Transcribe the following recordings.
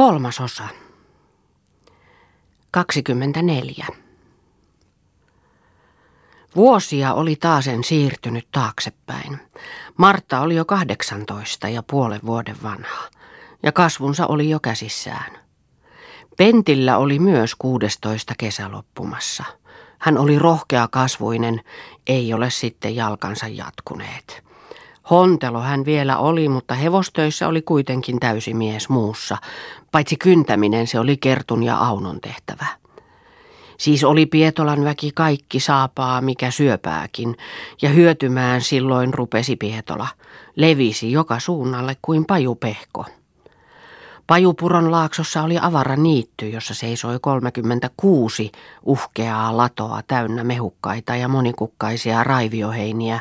Kolmas osa. 24. Vuosia oli taasen siirtynyt taaksepäin. Martta oli jo 18 ja puolen vuoden vanha, ja kasvunsa oli jo käsissään. Pentillä oli myös 16 kesä loppumassa. Hän oli rohkea kasvuinen, ei ole sitten jalkansa jatkuneet. Hontelo hän vielä oli, mutta hevostöissä oli kuitenkin täysi mies muussa. Paitsi kyntäminen se oli Kertun ja Aunon tehtävä. Siis oli Pietolan väki kaikki saapaa, mikä syöpääkin, ja hyötymään silloin rupesi Pietola. Levisi joka suunnalle kuin pajupehko. Pajupuron laaksossa oli avara niitty, jossa seisoi 36 uhkeaa latoa täynnä mehukkaita ja monikukkaisia raivioheiniä,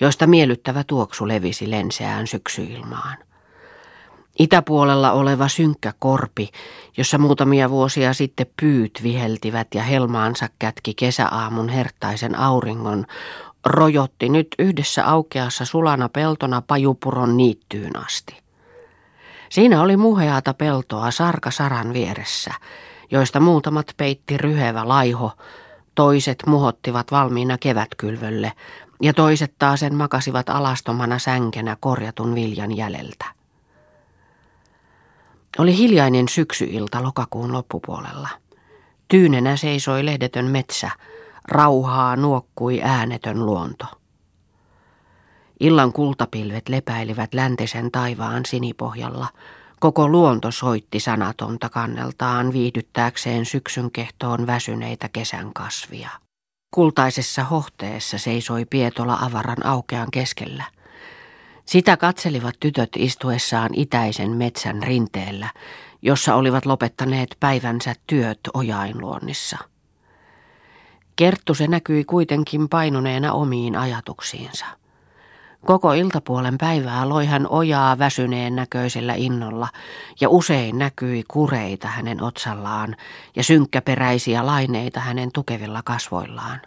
joista miellyttävä tuoksu levisi lenseään syksyilmaan. Itäpuolella oleva synkkä korpi, jossa muutamia vuosia sitten pyyt viheltivät ja helmaansa kätki kesäaamun herttaisen auringon, rojotti nyt yhdessä aukeassa sulana peltona pajupuron niittyyn asti. Siinä oli muheata peltoa sarka saran vieressä, joista muutamat peitti ryhevä laiho, toiset muhottivat valmiina kevätkylvölle ja toiset taasen makasivat alastomana sänkenä korjatun viljan jäljeltä. Oli hiljainen syksyilta lokakuun loppupuolella. Tyynenä seisoi lehdetön metsä, rauhaa nuokkui äänetön luonto. Illan kultapilvet lepäilivät läntisen taivaan sinipohjalla. Koko luonto soitti sanatonta kanneltaan viihdyttääkseen syksyn kehtoon väsyneitä kesän kasvia. Kultaisessa hohteessa seisoi Pietola avaran aukean keskellä. Sitä katselivat tytöt istuessaan itäisen metsän rinteellä, jossa olivat lopettaneet päivänsä työt ojainluonnissa. Kerttu se näkyi kuitenkin painuneena omiin ajatuksiinsa. Koko iltapuolen päivää loi hän ojaa väsyneen näköisellä innolla ja usein näkyi kureita hänen otsallaan ja synkkäperäisiä laineita hänen tukevilla kasvoillaan.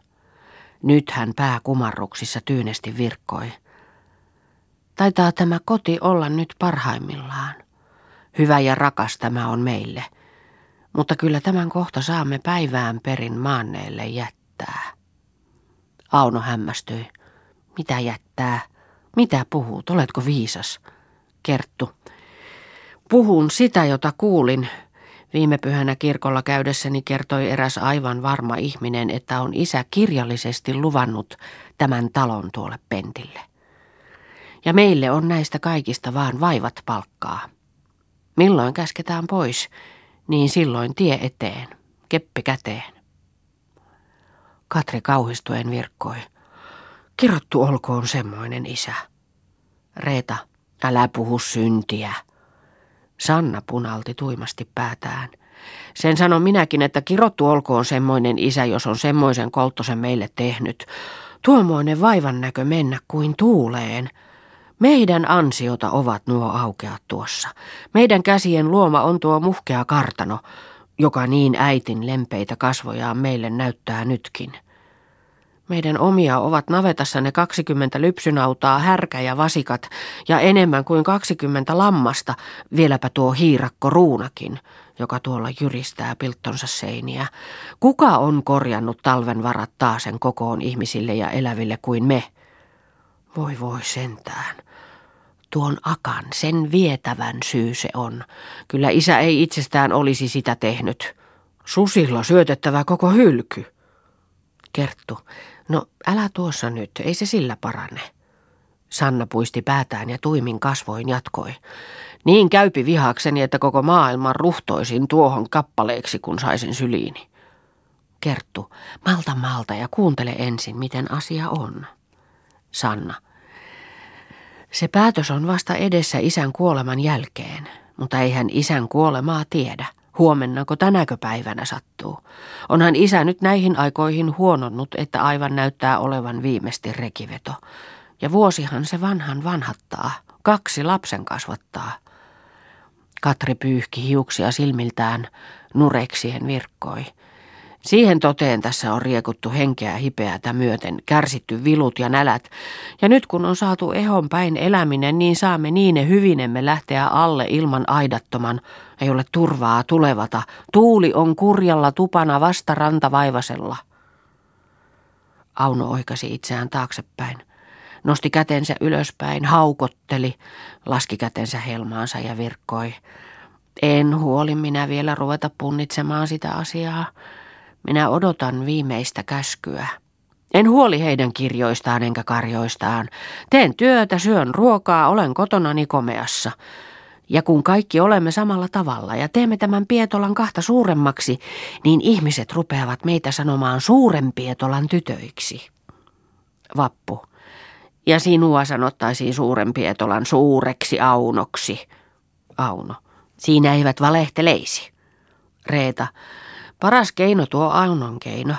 Nyt hän pää kumarruksissa tyynesti virkkoi. Taitaa tämä koti olla nyt parhaimmillaan. Hyvä ja rakas tämä on meille, mutta kyllä tämän kohta saamme päivään perin maanneelle jättää. Auno hämmästyi. Mitä jättää? Mitä puhut? Oletko viisas? Kerttu. Puhun sitä, jota kuulin. Viime pyhänä kirkolla käydessäni kertoi eräs aivan varma ihminen, että on isä kirjallisesti luvannut tämän talon tuolle pentille. Ja meille on näistä kaikista vaan vaivat palkkaa. Milloin käsketään pois, niin silloin tie eteen, keppi käteen. Katri kauhistuen virkkoi. Kirottu olkoon semmoinen isä. Reeta, älä puhu syntiä. Sanna punalti tuimasti päätään. Sen sanon minäkin, että kirottu olkoon semmoinen isä, jos on semmoisen kolttosen meille tehnyt. Tuommoinen vaivan näkö mennä kuin tuuleen. Meidän ansiota ovat nuo aukeat tuossa. Meidän käsien luoma on tuo muhkea kartano, joka niin äitin lempeitä kasvojaan meille näyttää nytkin. Meidän omia ovat navetassa ne 20 lypsynautaa, härkä ja vasikat ja enemmän kuin 20 lammasta, vieläpä tuo hiirakko ruunakin, joka tuolla jyristää pilttonsa seiniä. Kuka on korjannut talven varat taasen kokoon ihmisille ja eläville kuin me? Voi voi sentään. Tuon akan, sen vietävän syy se on. Kyllä isä ei itsestään olisi sitä tehnyt. Susilla syötettävä koko hylky. Kerttu, no älä tuossa nyt, ei se sillä parane. Sanna puisti päätään ja tuimin kasvoin jatkoi. Niin käypi vihakseni, että koko maailman ruhtoisin tuohon kappaleeksi, kun saisin syliini. Kerttu, malta malta ja kuuntele ensin, miten asia on. Sanna. Se päätös on vasta edessä isän kuoleman jälkeen, mutta eihän isän kuolemaa tiedä. Huomennako tänäkö päivänä sattuu? Onhan isä nyt näihin aikoihin huononnut, että aivan näyttää olevan viimeisesti rekiveto. Ja vuosihan se vanhan vanhattaa, kaksi lapsen kasvattaa. Katri pyyhki hiuksia silmiltään, nureksien virkkoi. Siihen toteen tässä on riekuttu henkeä hipeätä myöten, kärsitty vilut ja nälät, ja nyt kun on saatu ehon päin eläminen, niin saamme niin ne hyvinemme lähteä alle ilman aidattoman, ei ole turvaa tulevata, tuuli on kurjalla tupana vasta rantavaivasella. Auno oikasi itseään taaksepäin, nosti kätensä ylöspäin, haukotteli, laski kätensä helmaansa ja virkkoi. En huoli minä vielä ruveta punnitsemaan sitä asiaa. Minä odotan viimeistä käskyä. En huoli heidän kirjoistaan enkä karjoistaan. Teen työtä, syön ruokaa, olen kotonani komeassa. Ja kun kaikki olemme samalla tavalla ja teemme tämän Pietolan kahta suuremmaksi, niin ihmiset rupeavat meitä sanomaan suuren Pietolan tytöiksi. Vappu. Ja sinua sanottaisiin suuren Pietolan suureksi Aunoksi. Auno. Siinä eivät valehteleisi. Reeta. Paras keino tuo Aunon keino.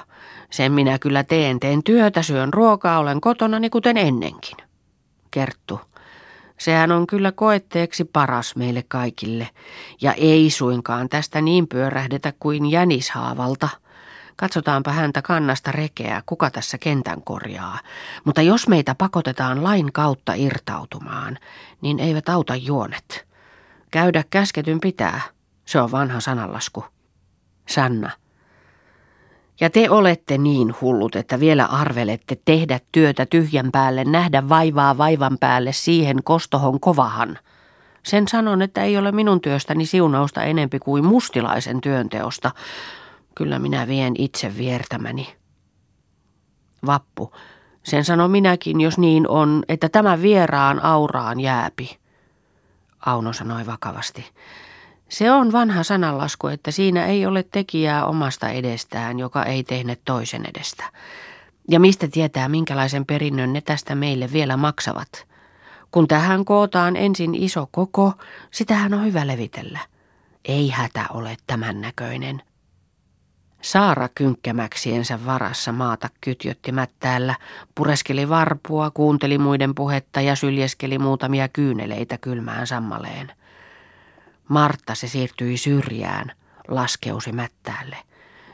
Sen minä kyllä teen. Teen työtä, syön ruokaa, olen kotonani kuten ennenkin. Kerttu. Sehän on kyllä koetteeksi paras meille kaikille. Ja ei suinkaan tästä niin pyörähdetä kuin jänishaavalta. Katsotaanpa häntä kannasta rekeä, kuka tässä kentän korjaa. Mutta jos meitä pakotetaan lain kautta irtautumaan, niin eivät auta juonet. Käydä käsketyn pitää. Se on vanha sananlasku. Sanna. Ja te olette niin hullut, että vielä arvelette tehdä työtä tyhjän päälle, nähdä vaivaa vaivan päälle siihen kostohon kovahan. Sen sanon, että ei ole minun työstäni siunausta enempi kuin mustilaisen työnteosta. Kyllä minä vien itse viertämäni. Vappu. Sen sanon minäkin, jos niin on, että tämä vieraan auraan jääpi. Auno sanoi vakavasti. Se on vanha sananlasku, että siinä ei ole tekijää omasta edestään, joka ei tehnyt toisen edestä. Ja mistä tietää, minkälaisen perinnön ne tästä meille vielä maksavat? Kun tähän kootaan ensin iso koko, sitähän on hyvä levitellä. Ei hätä ole tämän näköinen. Saara kynkkämäksiensä varassa maata kytjötti mättäällä, pureskeli varpua, kuunteli muiden puhetta ja syljeskeli muutamia kyyneleitä kylmään sammaleen. Martta se siirtyi syrjään, laskeusi mättäälle.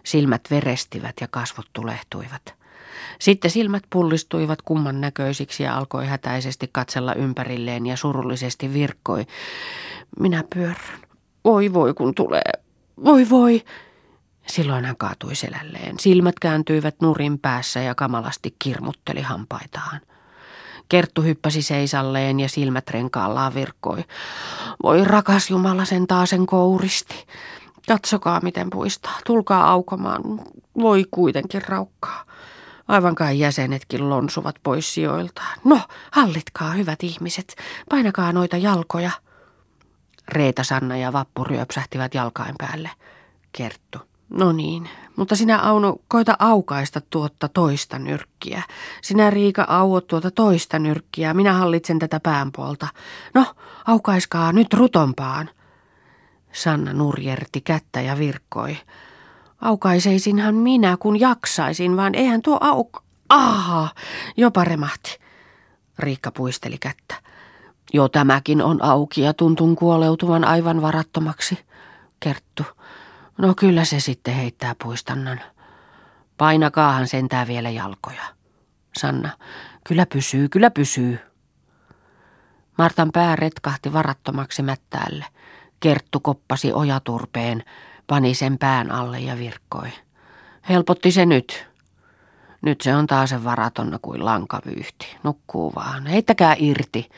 Silmät verestivät ja kasvot tulehtuivat. Sitten silmät pullistuivat kumman näköisiksi ja alkoi hätäisesti katsella ympärilleen ja surullisesti virkkoi. Minä pyörrän. Voi voi kun tulee. Voi voi. Silloin hän kaatui selälleen. Silmät kääntyivät nurin päässä ja kamalasti kirmutteli hampaitaan. Kerttu hyppäsi seisalleen ja silmät renkaallaan virkkoi. Voi rakas Jumala sen taasen kouristi. Katsokaa miten puistaa. Tulkaa aukomaan. Voi kuitenkin raukkaa. Aivan kai jäsenetkin lonsuvat pois sijoiltaan. No, hallitkaa hyvät ihmiset. Painakaa noita jalkoja. Reeta, Sanna ja Vappu ryöpsähtivät jalkain päälle. Kerttu. No niin, mutta sinä Auno koita aukaista tuotta toista nyrkkiä. Sinä Riika auot tuota toista nyrkkiä, minä hallitsen tätä päänpuolta. No, aukaiskaa nyt rutompaan. Sanna nurjerti kättä ja virkkoi. Aukaiseisinhan minä, kun jaksaisin, vaan eihän tuo auk... Aha, jopa remahti. Riikka puisteli kättä. Jo tämäkin on auki ja tuntun kuoleutuvan aivan varattomaksi. Kerttu. No kyllä se sitten heittää puistannan. Painakaahan sentää vielä jalkoja. Sanna, kyllä pysyy, kyllä pysyy. Martan pää retkahti varattomaksi mättäälle. Kerttu koppasi ojaturpeen, pani sen pään alle ja virkkoi. Helpotti se nyt. Nyt se on taas varatonna kuin lankavyyhti. Nukkuu vaan. Heittäkää irti.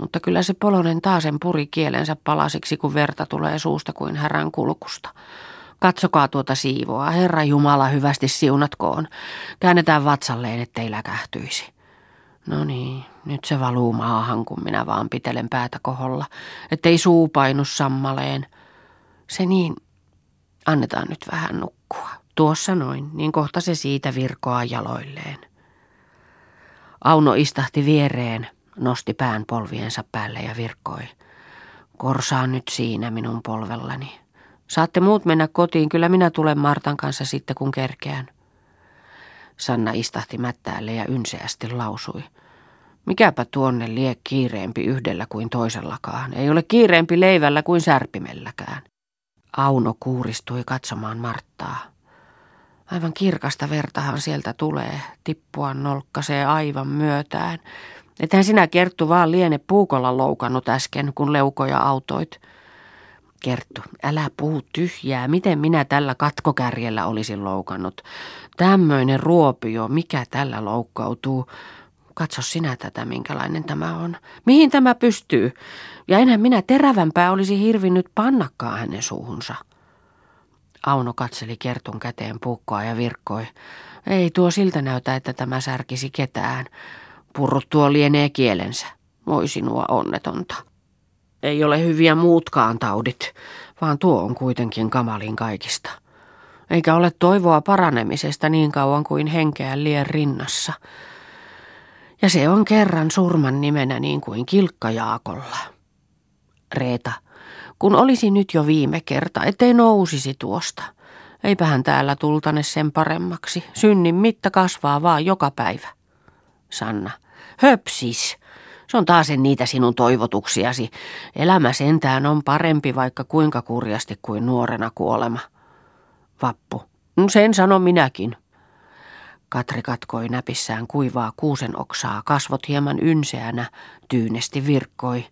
Mutta kyllä se polonen taasen puri kielensä palasiksi, kun verta tulee suusta kuin härän kulkusta. Katsokaa tuota siivoa, Herra Jumala hyvästi siunatkoon. Käännetään vatsalleen, ettei läkähtyisi. No niin, nyt se valuu maahan, kun minä vaan pitelen päätä koholla, ettei suu painu sammaleen. Se niin, annetaan nyt vähän nukkua. Tuossa noin, niin kohta se siitä virkoaa jaloilleen. Auno istahti viereen, nosti pään polviensa päälle ja virkkoi. Korsaa nyt siinä minun polvellani. Saatte muut mennä kotiin, kyllä minä tulen Martan kanssa sitten kun kerkeän. Sanna istahti mättäälle ja ynseästi lausui. Mikäpä tuonne lie kiireempi yhdellä kuin toisellakaan. Ei ole kiireempi leivällä kuin särpimelläkään. Auno kuuristui katsomaan Marttaa. Aivan kirkasta vertahan sieltä tulee, tippua nolkkasee aivan myötään. Ethän sinä Kerttu vaan liene puukolla loukannut äsken, kun leukoja autoit. Kerttu, älä puhu tyhjää. Miten minä tällä katkokärjellä olisin loukannut? Tämmöinen ruopio, mikä tällä loukkautuu? Katso sinä tätä, minkälainen tämä on. Mihin tämä pystyy? Ja enhän minä terävämpää olisi hirvinnyt pannakkaa hänen suuhunsa. Auno katseli Kertun käteen puukkoa ja virkkoi. Ei tuo siltä näytä, että tämä särkisi ketään. Purrut tuo lienee kielensä. Moi sinua onnetonta. Ei ole hyviä muutkaan taudit, vaan tuo on kuitenkin kamalin kaikista. Eikä ole toivoa paranemisesta niin kauan kuin henkeä lien rinnassa. Ja se on kerran surman nimenä niin kuin kilkkajaakolla. Reeta, kun olisi nyt jo viime kerta, ettei nousisi tuosta. Eipähän täällä tultane sen paremmaksi. Synnin mitta kasvaa vaan joka päivä. Sanna, höpsis. Se on taas niitä sinun toivotuksiasi. Elämä sentään on parempi vaikka kuinka kurjasti kuin nuorena kuolema. Vappu, no sen sanon minäkin. Katri katkoi näpissään kuivaa kuusen oksaa, kasvot hieman ynseänä, tyynesti virkkoi.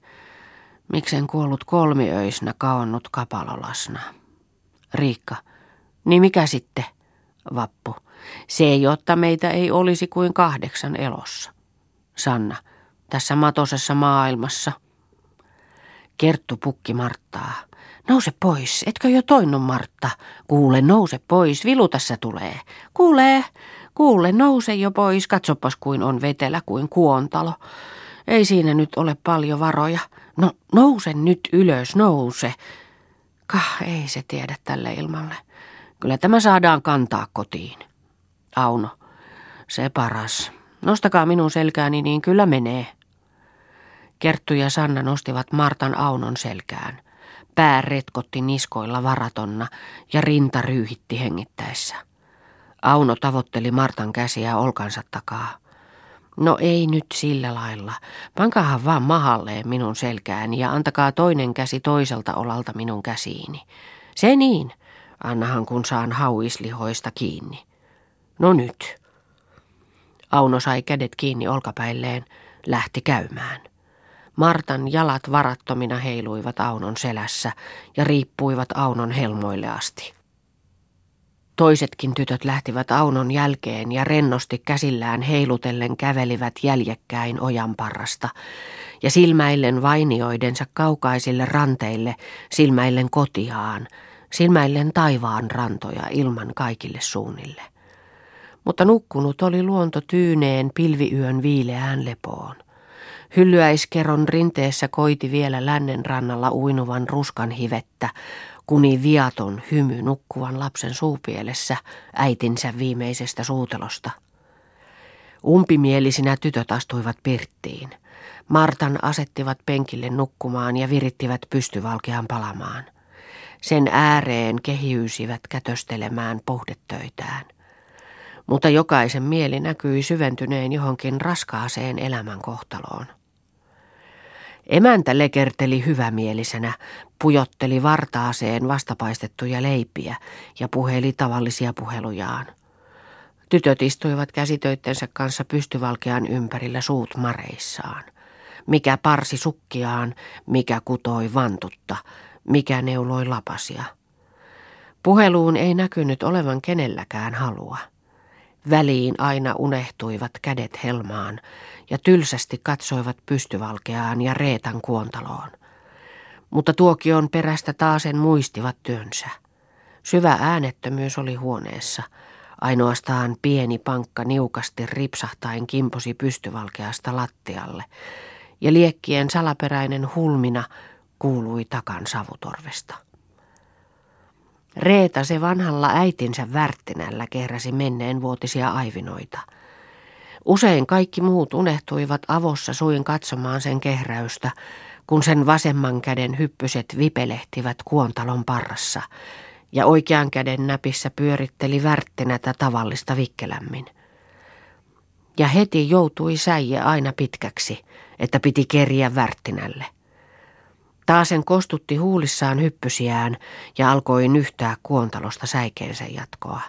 Miksen kuollut kolmiöisnä kaonnut kapalolasna. Riikka, niin mikä sitten? Vappu, se ei otta meitä ei olisi kuin kahdeksan elossa. Sanna, tässä matosessa maailmassa. Kerttu pukki Marttaa. Nouse pois, etkö jo toinut Martta? Kuule, nouse pois, vilu tässä tulee. Kuule, kuule, nouse jo pois, katsopas kuin on vetelä kuin kuontalo. Ei siinä nyt ole paljon varoja. No, nouse nyt ylös, nouse. Kah, ei se tiedä tälle ilmalle. Kyllä tämä saadaan kantaa kotiin. Auno, se paras. Nostakaa minun selkääni, niin kyllä menee. Kerttu ja Sanna nostivat Martan Aunon selkään. Pää retkotti niskoilla varatonna ja rinta ryyhitti hengittäessä. Auno tavoitteli Martan käsiä olkansa takaa. No ei nyt sillä lailla. Pankahan vaan mahalleen minun selkääni ja antakaa toinen käsi toiselta olalta minun käsiini. Se niin, annahan kun saan hauislihoista kiinni. No nyt. Auno sai kädet kiinni olkapäilleen, lähti käymään. Martan jalat varattomina heiluivat Aunon selässä ja riippuivat Aunon helmoille asti. Toisetkin tytöt lähtivät Aunon jälkeen ja rennosti käsillään heilutellen kävelivät jäljekkäin ojan parrasta ja silmäillen vainioidensa kaukaisille ranteille, silmäillen kotiaan, silmäillen taivaan rantoja ilman kaikille suunnille. Mutta nukkunut oli luonto tyyneen pilviyön viileään lepoon. Hyllyäiskeron rinteessä koiti vielä lännen rannalla uinuvan ruskan hivettä, kuni viaton hymy nukkuvan lapsen suupielessä äitinsä viimeisestä suutelosta. Umpimielisinä tytöt astuivat pirttiin. Martan asettivat penkille nukkumaan ja virittivät pystyvalkean palamaan. Sen ääreen kehiysivät kätöstelemään puhdetöitään. Mutta jokaisen mieli näkyi syventyneen johonkin raskaaseen elämän kohtaloon. Emäntä lekerteli hyvämielisenä, pujotteli vartaaseen vastapaistettuja leipiä ja puheli tavallisia puhelujaan. Tytöt istuivat käsitöittensä kanssa pystyvalkean ympärillä suut mareissaan. Mikä parsi sukkiaan, mikä kutoi vantutta, mikä neuloi lapasia. Puheluun ei näkynyt olevan kenelläkään halua. Väliin aina unehtuivat kädet helmaan ja tylsästi katsoivat pystyvalkeaan ja Reetan kuontaloon. Mutta tuokion perästä taasen muistivat työnsä. Syvä äänettömyys oli huoneessa. Ainoastaan pieni pankka niukasti ripsahtain kimposi pystyvalkeasta lattialle, ja liekkien salaperäinen hulmina kuului takan savutorvesta. Reeta se vanhalla äitinsä värttinällä kehräsi menneen vuotisia aivinoita. Usein kaikki muut unehtuivat avossa suin katsomaan sen kehräystä, kun sen vasemman käden hyppyset vipelehtivät kuontalon parrassa, ja oikean käden näpissä pyöritteli värttinätä tavallista vikkelämmin. Ja heti joutui säie aina pitkäksi, että piti keriä värttinälle. Taasen kostutti huulissaan hyppysiään ja alkoi nyhtää kuontalosta säikeensä jatkoa.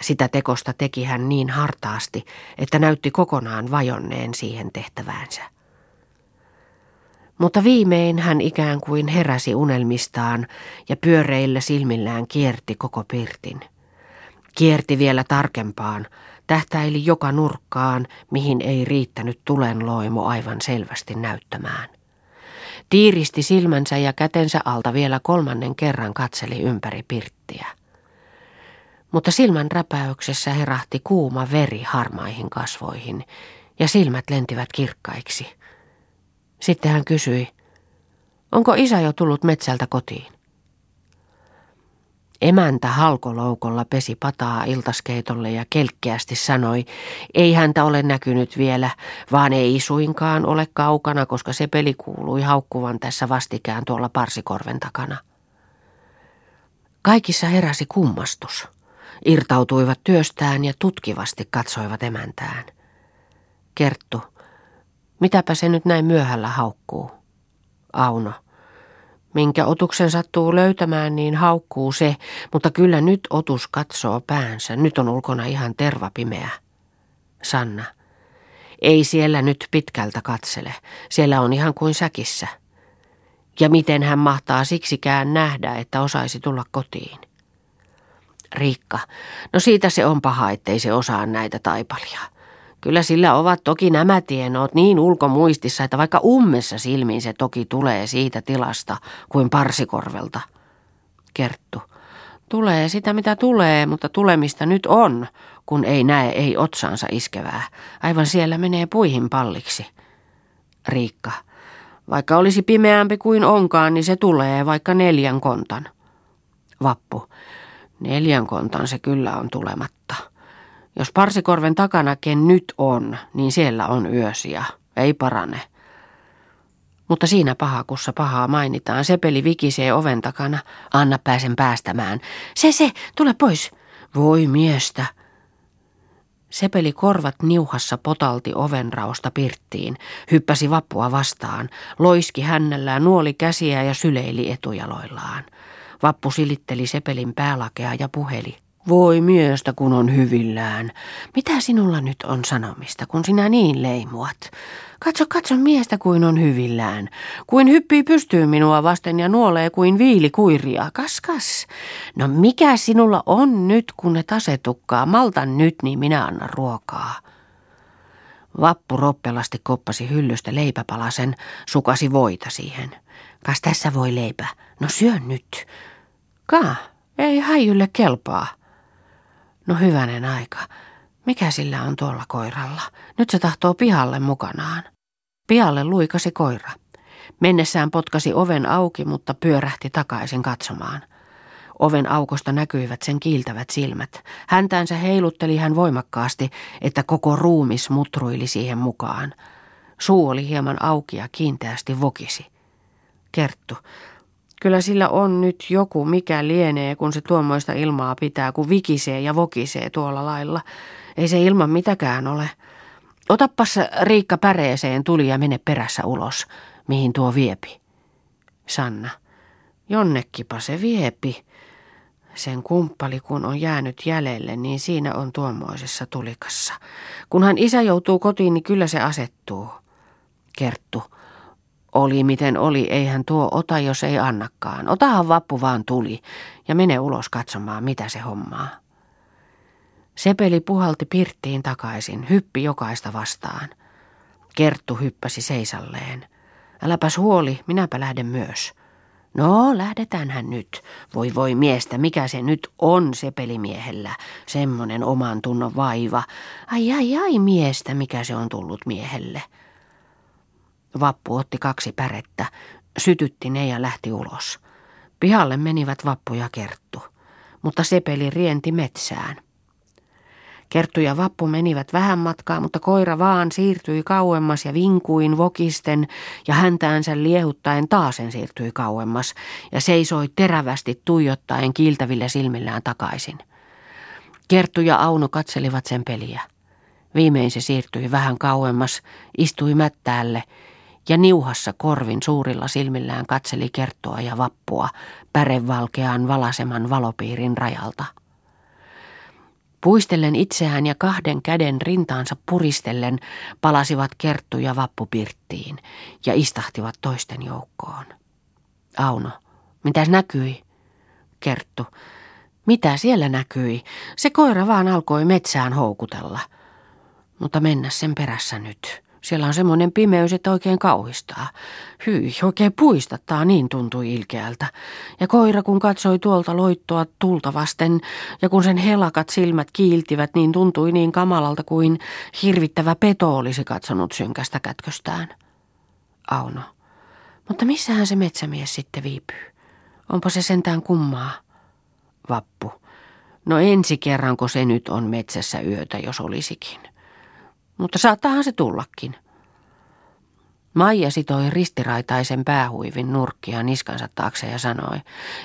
Sitä tekosta teki hän niin hartaasti, että näytti kokonaan vajonneen siihen tehtäväänsä. Mutta viimein hän ikään kuin heräsi unelmistaan ja pyöreillä silmillään kierti koko pirtin. Kierti vielä tarkempaan, tähtäili joka nurkkaan, mihin ei riittänyt tulenloimo aivan selvästi näyttämään. Tiiristi silmänsä ja kätensä alta vielä kolmannen kerran katseli ympäri pirttiä. Mutta silmän räpäyksessä herahti kuuma veri harmaihin kasvoihin ja silmät lentivät kirkkaiksi. Sitten hän kysyi, onko isä jo tullut metsältä kotiin? Emäntä halkoloukolla pesi pataa iltaskeitolle ja kelkkeästi sanoi, ei häntä ole näkynyt vielä, vaan ei suinkaan ole kaukana, koska se peli kuului haukkuvan tässä vastikään tuolla parsikorven takana. Kaikissa heräsi kummastus. Irtautuivat työstään ja tutkivasti katsoivat emäntään. Kerttu, mitäpä se nyt näin myöhällä haukkuu? Auno. Minkä otuksen sattuu löytämään, niin haukkuu se, mutta kyllä nyt otus katsoo päänsä. Nyt on ulkona ihan tervapimeä. Sanna. Ei siellä nyt pitkältä katsele. Siellä on ihan kuin säkissä. Ja miten hän mahtaa siksikään nähdä, että osaisi tulla kotiin? Riikka. No siitä se on paha, ettei se osaa näitä taipalia. Kyllä sillä ovat toki nämä tienot niin ulkomuistissa, että vaikka ummessa silmiin se toki tulee siitä tilasta kuin parsikorvelta. Kerttu. Tulee sitä mitä tulee, mutta tulemista nyt on, kun ei näe ei otsaansa iskevää. Aivan siellä menee puihin palliksi. Riikka. Vaikka olisi pimeämpi kuin onkaan, niin se tulee vaikka neljän kontan. Vappu. Neljän kontan se kyllä on tulematta. Jos parsikorven takana ken nyt on, niin siellä on yösiä. Ei parane. Mutta siinä pahakussa pahaa mainitaan. Sepeli vikisee oven takana. Anna pääsen päästämään. Se, se, tule pois. Voi miestä. Sepeli korvat niuhassa potalti ovenrausta pirttiin, hyppäsi vappua vastaan, loiski hännällään, nuoli käsiä ja syleili etujaloillaan. Vappu silitteli Sepelin päälakea ja puheli. Voi miestä, kun on hyvillään. Mitä sinulla nyt on sanomista, kun sinä niin leimuat? Katso, katso miestä, kuin on hyvillään. Kuin hyppii pystyy minua vasten ja nuolee kuin viili kuiria. Kas, kas. No mikä sinulla on nyt, kun ne tasetukkaa? Malta nyt, niin minä annan ruokaa. Vappu roppelasti koppasi hyllystä leipäpalasen, sukasi voita siihen. Kas tässä voi leipä. No syö nyt. Ka, ei häijylle kelpaa. No hyvänen aika. Mikä sillä on tuolla koiralla? Nyt se tahtoo pihalle mukanaan. Pihalle luikasi koira. Mennessään potkasi oven auki, mutta pyörähti takaisin katsomaan. Oven aukosta näkyivät sen kiiltävät silmät. Häntäänsä heilutteli hän voimakkaasti, että koko ruumis mutruili siihen mukaan. Suu oli hieman auki ja kiinteästi vokisi. Kerttu, Kyllä sillä on nyt joku, mikä lienee, kun se tuommoista ilmaa pitää, kun vikisee ja vokisee tuolla lailla. Ei se ilman mitäkään ole. Otappas Riikka päreeseen tuli ja mene perässä ulos, mihin tuo viepi. Sanna. Jonnekkipa se viepi. Sen kumppali kun on jäänyt jäljelle, niin siinä on tuommoisessa tulikassa. Kunhan isä joutuu kotiin, niin kyllä se asettuu. Kerttu. Oli miten oli, eihän tuo ota, jos ei annakaan. Otahan vappu vaan tuli ja mene ulos katsomaan, mitä se hommaa. Sepeli puhalti pirttiin takaisin, hyppi jokaista vastaan. Kerttu hyppäsi seisalleen. Äläpäs huoli, minäpä lähden myös. No, lähdetäänhän nyt. Voi voi miestä, mikä se nyt on se pelimiehellä. Semmonen oman tunnon vaiva. Ai ai ai miestä, mikä se on tullut miehelle. Vappu otti kaksi pärettä, sytytti ne ja lähti ulos. Pihalle menivät Vappu ja Kerttu, mutta Sepeli rienti metsään. Kerttu ja Vappu menivät vähän matkaa, mutta koira vaan siirtyi kauemmas ja vinkuin vokisten ja häntäänsä liehuttaen taasen siirtyi kauemmas ja seisoi terävästi tuijottaen kiiltävillä silmillään takaisin. Kerttu ja Auno katselivat sen peliä. Viimein se siirtyi vähän kauemmas, istui mättäälle ja niuhassa korvin suurilla silmillään katseli kerttoa ja vappua pärevalkean valaseman valopiirin rajalta. Puistellen itseään ja kahden käden rintaansa puristellen palasivat Kerttu ja Vappu pirttiin ja istahtivat toisten joukkoon. Auno, mitäs näkyi? Kerttu, mitä siellä näkyi? Se koira vaan alkoi metsään houkutella. Mutta mennä sen perässä nyt. Siellä on semmoinen pimeys, että oikein kauhistaa. Hyi, oikein puistattaa, niin tuntui ilkeältä. Ja koira kun katsoi tuolta loittoa tulta vasten, ja kun sen helakat silmät kiiltivät, niin tuntui niin kamalalta kuin hirvittävä peto olisi katsonut synkästä kätköstään. Auno. Mutta missähän se metsämies sitten viipyy? Onpa se sentään kummaa? Vappu. No ensi kerranko se nyt on metsässä yötä, jos olisikin. Mutta saattaahan se tullakin. Maija sitoi ristiraitaisen päähuivin nurkkia niskansa taakse ja sanoi,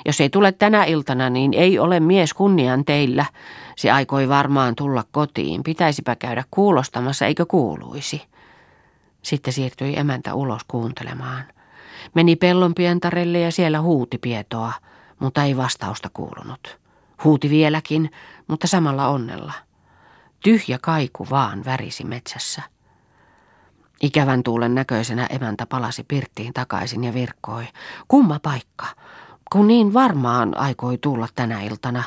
jos ei tule tänä iltana, niin ei ole mies kunnian teillä. Se aikoi varmaan tulla kotiin. Pitäisipä käydä kuulostamassa, eikö kuuluisi. Sitten siirtyi emäntä ulos kuuntelemaan. Meni pellon pientarelle ja siellä huuti pietoa, mutta ei vastausta kuulunut. Huuti vieläkin, mutta samalla onnella. Tyhjä kaiku vaan värisi metsässä. Ikävän tuulen näköisenä emäntä palasi pirttiin takaisin ja virkkoi. Kumma paikka, kun niin varmaan aikoi tulla tänä iltana.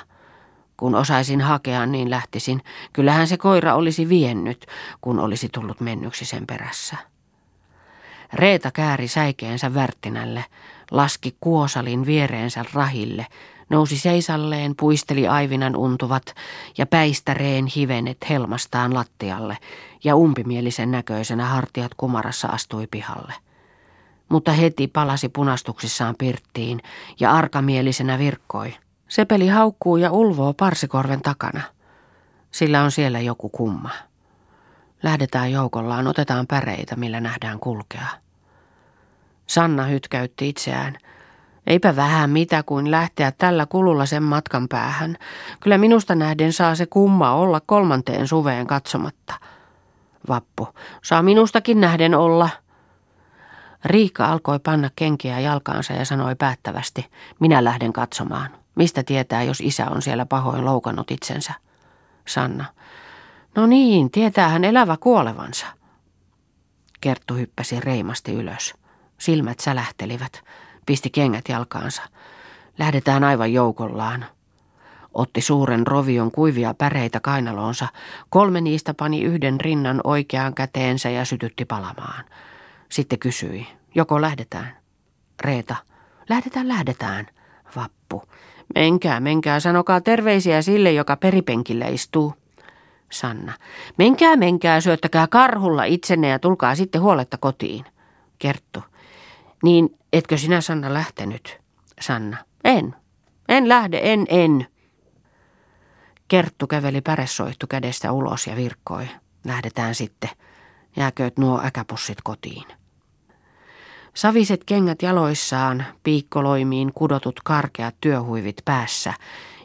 Kun osaisin hakea, niin lähtisin. Kyllähän se koira olisi viennyt, kun olisi tullut mennyksi sen perässä. Reeta kääri säikeensä värttinälle, laski kuosalin viereensä rahille nousi seisalleen, puisteli aivinan untuvat ja päistäreen hivenet helmastaan lattialle ja umpimielisen näköisenä hartiat kumarassa astui pihalle. Mutta heti palasi punastuksissaan pirttiin ja arkamielisenä virkkoi. Sepeli haukkuu ja ulvoo parsikorven takana. Sillä on siellä joku kumma. Lähdetään joukollaan, otetaan päreitä, millä nähdään kulkea. Sanna hytkäytti itseään – Eipä vähän mitä kuin lähteä tällä kululla sen matkan päähän. Kyllä minusta nähden saa se kumma olla kolmanteen suveen katsomatta. Vappu, saa minustakin nähden olla. Riikka alkoi panna kenkiä jalkaansa ja sanoi päättävästi, minä lähden katsomaan. Mistä tietää, jos isä on siellä pahoin loukannut itsensä? Sanna, no niin, tietää hän elävä kuolevansa. Kerttu hyppäsi reimasti ylös. Silmät sälähtelivät pisti kengät jalkaansa. Lähdetään aivan joukollaan. Otti suuren rovion kuivia päreitä kainaloonsa. Kolme niistä pani yhden rinnan oikeaan käteensä ja sytytti palamaan. Sitten kysyi, joko lähdetään? Reeta, lähdetään, lähdetään. Vappu, menkää, menkää, sanokaa terveisiä sille, joka peripenkillä istuu. Sanna, menkää, menkää, syöttäkää karhulla itsenne ja tulkaa sitten huoletta kotiin. Kerttu, niin etkö sinä Sanna lähtenyt? Sanna. En. En lähde, en, en. Kerttu käveli päressoihtu kädestä ulos ja virkkoi. Lähdetään sitten. Jääkööt nuo äkäpussit kotiin. Saviset kengät jaloissaan, piikkoloimiin kudotut karkeat työhuivit päässä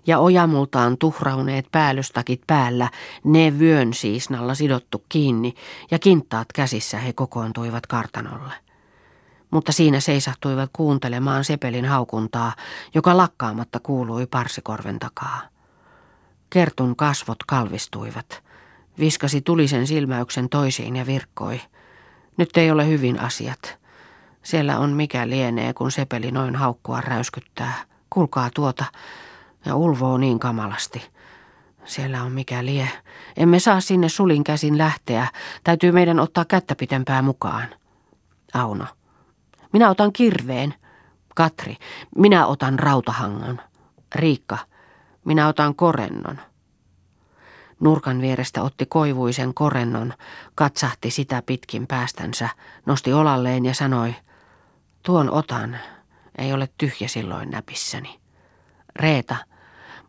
ja ojamultaan tuhrauneet päällystakit päällä, ne vyön siisnalla sidottu kiinni ja kintaat käsissä he kokoontuivat kartanolle mutta siinä seisahtuivat kuuntelemaan Sepelin haukuntaa, joka lakkaamatta kuului parsikorven takaa. Kertun kasvot kalvistuivat. Viskasi tulisen silmäyksen toisiin ja virkkoi. Nyt ei ole hyvin asiat. Siellä on mikä lienee, kun Sepeli noin haukkua räyskyttää. Kulkaa tuota ja ulvoo niin kamalasti. Siellä on mikä lie. Emme saa sinne sulin käsin lähteä. Täytyy meidän ottaa kättä pitempää mukaan. Auno. Minä otan kirveen. Katri, minä otan rautahangan. Riikka, minä otan korennon. Nurkan vierestä otti koivuisen korennon, katsahti sitä pitkin päästänsä, nosti olalleen ja sanoi, tuon otan, ei ole tyhjä silloin näpissäni. Reeta,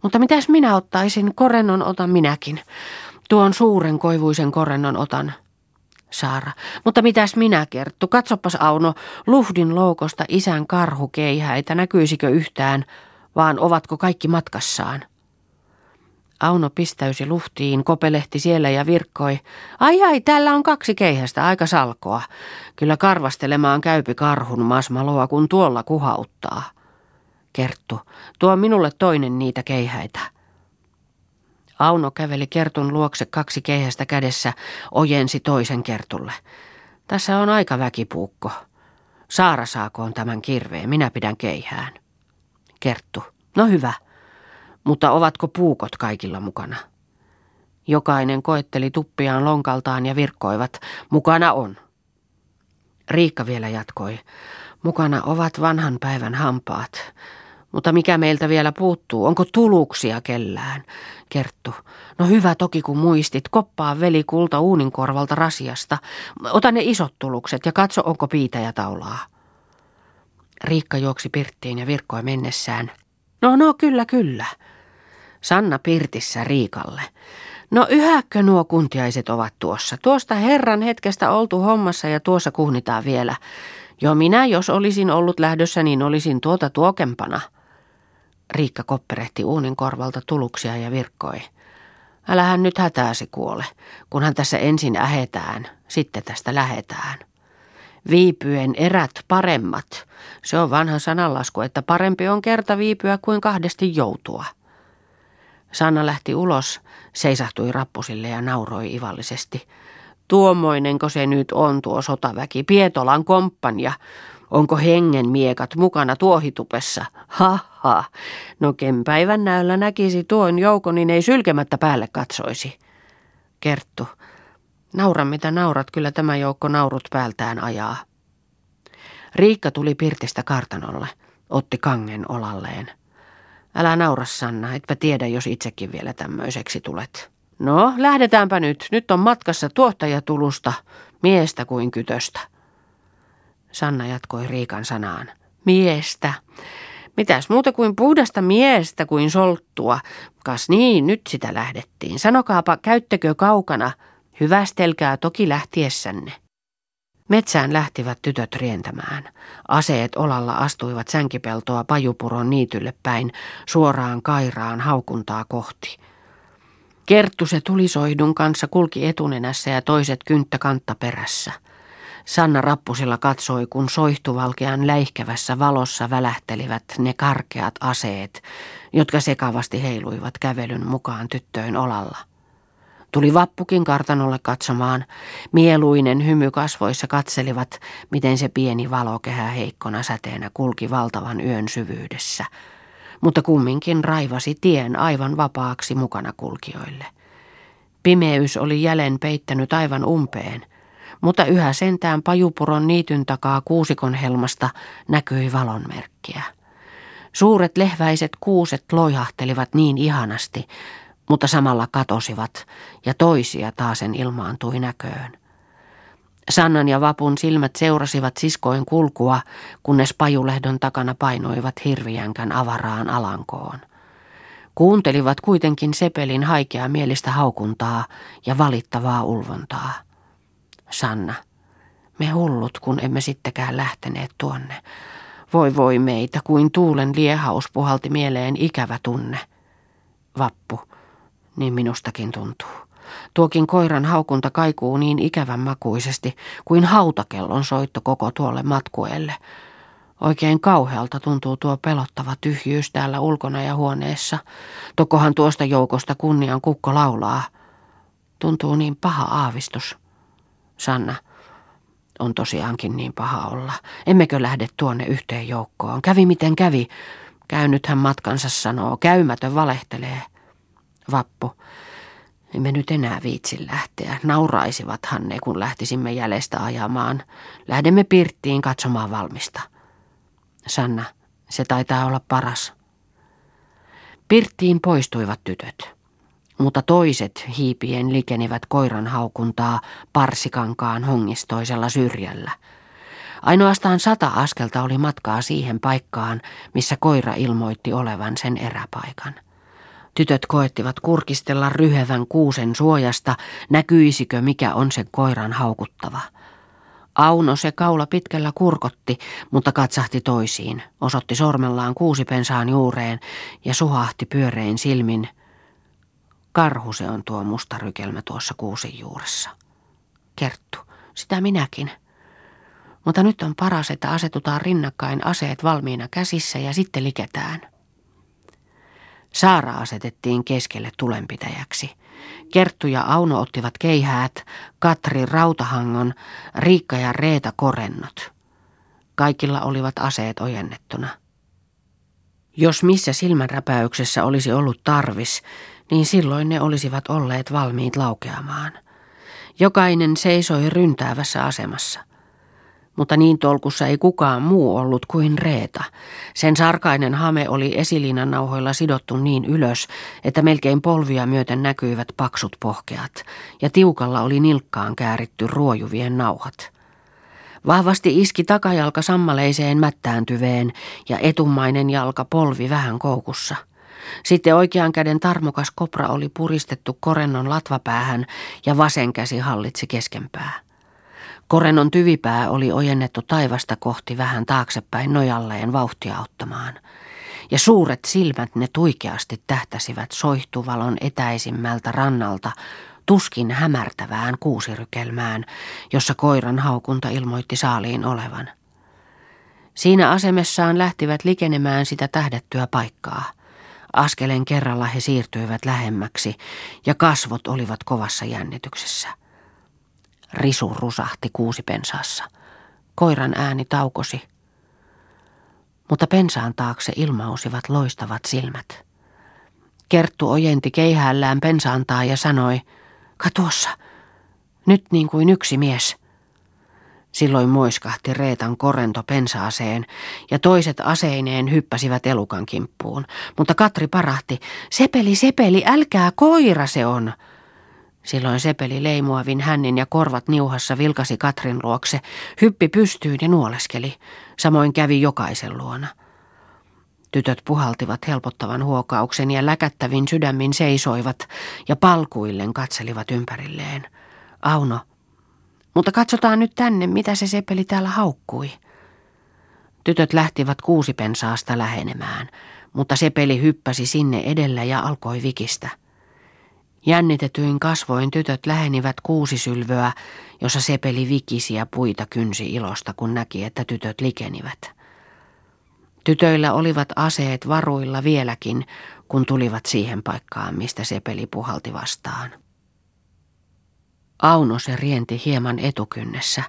mutta mitäs minä ottaisin, korennon otan minäkin. Tuon suuren koivuisen korennon otan. Saara. Mutta mitäs minä, Kerttu? Katsopas Auno, luhdin loukosta isän karhukeihäitä, näkyisikö yhtään, vaan ovatko kaikki matkassaan? Auno pistäysi luhtiin, kopelehti siellä ja virkkoi. Ai ai, täällä on kaksi keihästä, aika salkoa. Kyllä karvastelemaan käypi karhun masmaloa, kun tuolla kuhauttaa. Kerttu, tuo minulle toinen niitä keihäitä. Auno käveli Kertun luokse kaksi keihästä kädessä, ojensi toisen Kertulle. Tässä on aika väkipuukko. Saara saakoon tämän kirveen, minä pidän keihään. Kerttu, no hyvä. Mutta ovatko puukot kaikilla mukana? Jokainen koetteli tuppiaan lonkaltaan ja virkkoivat. Mukana on. Riikka vielä jatkoi. Mukana ovat vanhan päivän hampaat. Mutta mikä meiltä vielä puuttuu? Onko tuluksia kellään? Kerttu. No hyvä toki kun muistit. Koppaa veli kulta uunin korvalta rasiasta. Ota ne isot tulukset ja katso onko piitä taulaa. Riikka juoksi pirttiin ja virkkoi mennessään. No no kyllä kyllä. Sanna pirtissä Riikalle. No yhäkö nuo kuntiaiset ovat tuossa? Tuosta herran hetkestä oltu hommassa ja tuossa kuhnitaan vielä. Jo minä, jos olisin ollut lähdössä, niin olisin tuota tuokempana. Riikka kopperehti uunin korvalta tuluksia ja virkkoi. Älähän nyt hätääsi kuole, kunhan tässä ensin ähetään, sitten tästä lähetään. Viipyen erät paremmat. Se on vanha sananlasku, että parempi on kerta viipyä kuin kahdesti joutua. Sanna lähti ulos, seisahtui rappusille ja nauroi ivallisesti. Tuommoinenko se nyt on tuo sotaväki, Pietolan komppania? Onko hengen miekat mukana tuohitupessa? Ha ha, no ken päivän näöllä näkisi tuon joukon, niin ei sylkemättä päälle katsoisi. Kerttu, naura mitä naurat, kyllä tämä joukko naurut päältään ajaa. Riikka tuli Pirtistä kartanolle, otti kangen olalleen. Älä naura Sanna, etpä tiedä, jos itsekin vielä tämmöiseksi tulet. No, lähdetäänpä nyt. Nyt on matkassa tuottajatulusta, miestä kuin kytöstä. Sanna jatkoi Riikan sanaan. Miestä. Mitäs muuta kuin puhdasta miestä kuin solttua. Kas niin, nyt sitä lähdettiin. Sanokaapa, käyttekö kaukana? Hyvästelkää toki lähtiessänne. Metsään lähtivät tytöt rientämään. Aseet olalla astuivat sänkipeltoa pajupuron niitylle päin, suoraan kairaan haukuntaa kohti. Kerttu se tulisoidun kanssa kulki etunenässä ja toiset kynttä kantta perässä. Sanna rappusilla katsoi, kun soihtuvalkean läihkävässä valossa välähtelivät ne karkeat aseet, jotka sekavasti heiluivat kävelyn mukaan tyttöön olalla. Tuli vappukin kartanolle katsomaan. Mieluinen hymy kasvoissa katselivat, miten se pieni valokehä heikkona säteenä kulki valtavan yön syvyydessä. Mutta kumminkin raivasi tien aivan vapaaksi mukana kulkijoille. Pimeys oli jälleen peittänyt aivan umpeen, mutta yhä sentään pajupuron niityn takaa kuusikon helmasta näkyi valonmerkkiä. Suuret lehväiset kuuset loihahtelivat niin ihanasti, mutta samalla katosivat ja toisia taasen ilmaantui näköön. Sannan ja Vapun silmät seurasivat siskoin kulkua, kunnes pajulehdon takana painoivat hirviänkän avaraan alankoon. Kuuntelivat kuitenkin Sepelin haikea mielistä haukuntaa ja valittavaa ulvontaa. Sanna, me hullut, kun emme sittenkään lähteneet tuonne. Voi voi meitä, kuin tuulen liehaus puhalti mieleen ikävä tunne. Vappu, niin minustakin tuntuu. Tuokin koiran haukunta kaikuu niin ikävän makuisesti kuin hautakellon soitto koko tuolle matkueelle. Oikein kauhealta tuntuu tuo pelottava tyhjyys täällä ulkona ja huoneessa. Tokohan tuosta joukosta kunnian kukko laulaa. Tuntuu niin paha aavistus. Sanna, on tosiaankin niin paha olla. Emmekö lähde tuonne yhteen joukkoon? Kävi miten kävi. Käynythän matkansa sanoo, käymätön valehtelee. Vappu. Emme nyt enää viitsi lähteä. Nauraisivathan ne, kun lähtisimme jäljestä ajamaan. Lähdemme pirttiin katsomaan valmista. Sanna, se taitaa olla paras. Pirttiin poistuivat tytöt, mutta toiset hiipien likenivät koiran haukuntaa parsikankaan hongistoisella syrjällä. Ainoastaan sata askelta oli matkaa siihen paikkaan, missä koira ilmoitti olevan sen eräpaikan. Tytöt koettivat kurkistella ryhevän kuusen suojasta, näkyisikö mikä on se koiran haukuttava. Auno se kaula pitkällä kurkotti, mutta katsahti toisiin, osoitti sormellaan kuusipensaan juureen ja suhahti pyörein silmin. Karhu se on tuo musta rykelmä tuossa kuusin juuressa. Kerttu, sitä minäkin. Mutta nyt on paras, että asetutaan rinnakkain aseet valmiina käsissä ja sitten liketään. Saara asetettiin keskelle tulenpitäjäksi. Kerttu ja Auno ottivat keihäät, Katri rautahangon, Riikka ja Reeta korennot. Kaikilla olivat aseet ojennettuna. Jos missä silmänräpäyksessä olisi ollut tarvis, niin silloin ne olisivat olleet valmiit laukeamaan. Jokainen seisoi ryntäävässä asemassa. Mutta niin tolkussa ei kukaan muu ollut kuin Reeta. Sen sarkainen hame oli esiliinan nauhoilla sidottu niin ylös, että melkein polvia myöten näkyivät paksut pohkeat, ja tiukalla oli nilkkaan kääritty ruojuvien nauhat. Vahvasti iski takajalka sammaleiseen mättääntyveen ja etumainen jalka polvi vähän koukussa. Sitten oikean käden tarmokas kopra oli puristettu korennon latvapäähän ja vasen käsi hallitsi keskenpää. Korennon tyvipää oli ojennettu taivasta kohti vähän taaksepäin nojalleen vauhtia ottamaan. Ja suuret silmät ne tuikeasti tähtäsivät soihtuvalon etäisimmältä rannalta tuskin hämärtävään kuusirykelmään, jossa koiran haukunta ilmoitti saaliin olevan. Siinä asemessaan lähtivät likenemään sitä tähdettyä paikkaa. Askelen kerralla he siirtyivät lähemmäksi ja kasvot olivat kovassa jännityksessä. Risu rusahti kuusipensaassa. Koiran ääni taukosi, mutta pensaan taakse ilmausivat loistavat silmät. Kerttu ojenti keihäällään pensaantaa ja sanoi – Katuossa. Nyt niin kuin yksi mies. Silloin moiskahti Reetan korento pensaaseen ja toiset aseineen hyppäsivät elukan kimppuun. Mutta Katri parahti, sepeli, sepeli, älkää koira se on. Silloin sepeli leimuavin hännin ja korvat niuhassa vilkasi Katrin luokse, hyppi pystyyn ja nuoleskeli. Samoin kävi jokaisen luona. Tytöt puhaltivat helpottavan huokauksen ja läkättävin sydämin seisoivat ja palkuillen katselivat ympärilleen. Auno, mutta katsotaan nyt tänne, mitä se sepeli täällä haukkui. Tytöt lähtivät kuusipensaasta lähenemään, mutta sepeli hyppäsi sinne edellä ja alkoi vikistä. Jännitetyin kasvoin tytöt lähenivät kuusisylvöä, jossa sepeli vikisi ja puita kynsi ilosta, kun näki, että tytöt likenivät. Tytöillä olivat aseet varuilla vieläkin, kun tulivat siihen paikkaan, mistä sepeli puhalti vastaan. Auno se rienti hieman etukynnessä,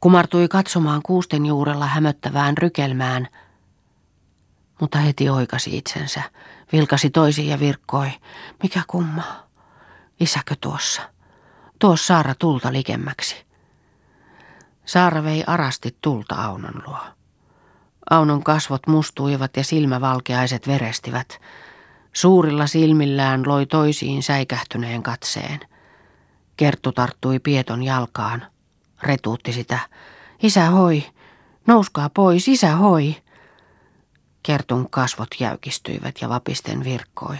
kumartui katsomaan kuusten juurella hämöttävään rykelmään, mutta heti oikasi itsensä, vilkasi toisiin ja virkkoi. Mikä kumma, isäkö tuossa? Tuo Saara tulta likemmäksi. Saara vei arasti tulta Aunon luo. Aunon kasvot mustuivat ja silmävalkeaiset verestivät. Suurilla silmillään loi toisiin säikähtyneen katseen. Kerttu tarttui Pieton jalkaan. Retuutti sitä. Isä hoi, nouskaa pois, isä hoi. Kertun kasvot jäykistyivät ja vapisten virkkoi.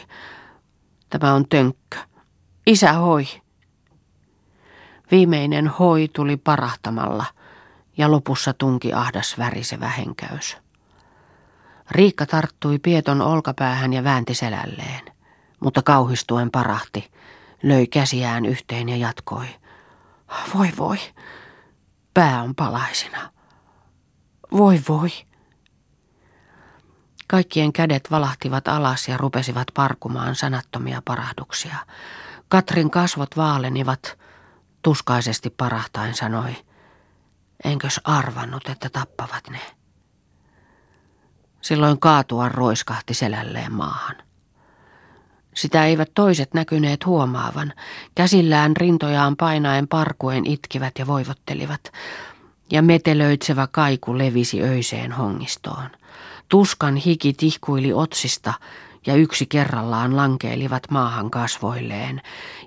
Tämä on tönkkö. Isä hoi. Viimeinen hoi tuli parahtamalla – ja lopussa tunki ahdas värisevä henkäys. Riikka tarttui Pieton olkapäähän ja väänti selälleen, mutta kauhistuen parahti, löi käsiään yhteen ja jatkoi. Voi voi, pää on palaisina. Voi voi. Kaikkien kädet valahtivat alas ja rupesivat parkumaan sanattomia parahduksia. Katrin kasvot vaalenivat, tuskaisesti parahtain sanoi – Enkös arvannut, että tappavat ne? Silloin kaatua roiskahti selälleen maahan. Sitä eivät toiset näkyneet huomaavan. Käsillään rintojaan painaen parkuen itkivät ja voivottelivat. Ja metelöitsevä kaiku levisi öiseen hongistoon. Tuskan hiki tihkuili otsista ja yksi kerrallaan lankeilivat maahan kasvoilleen,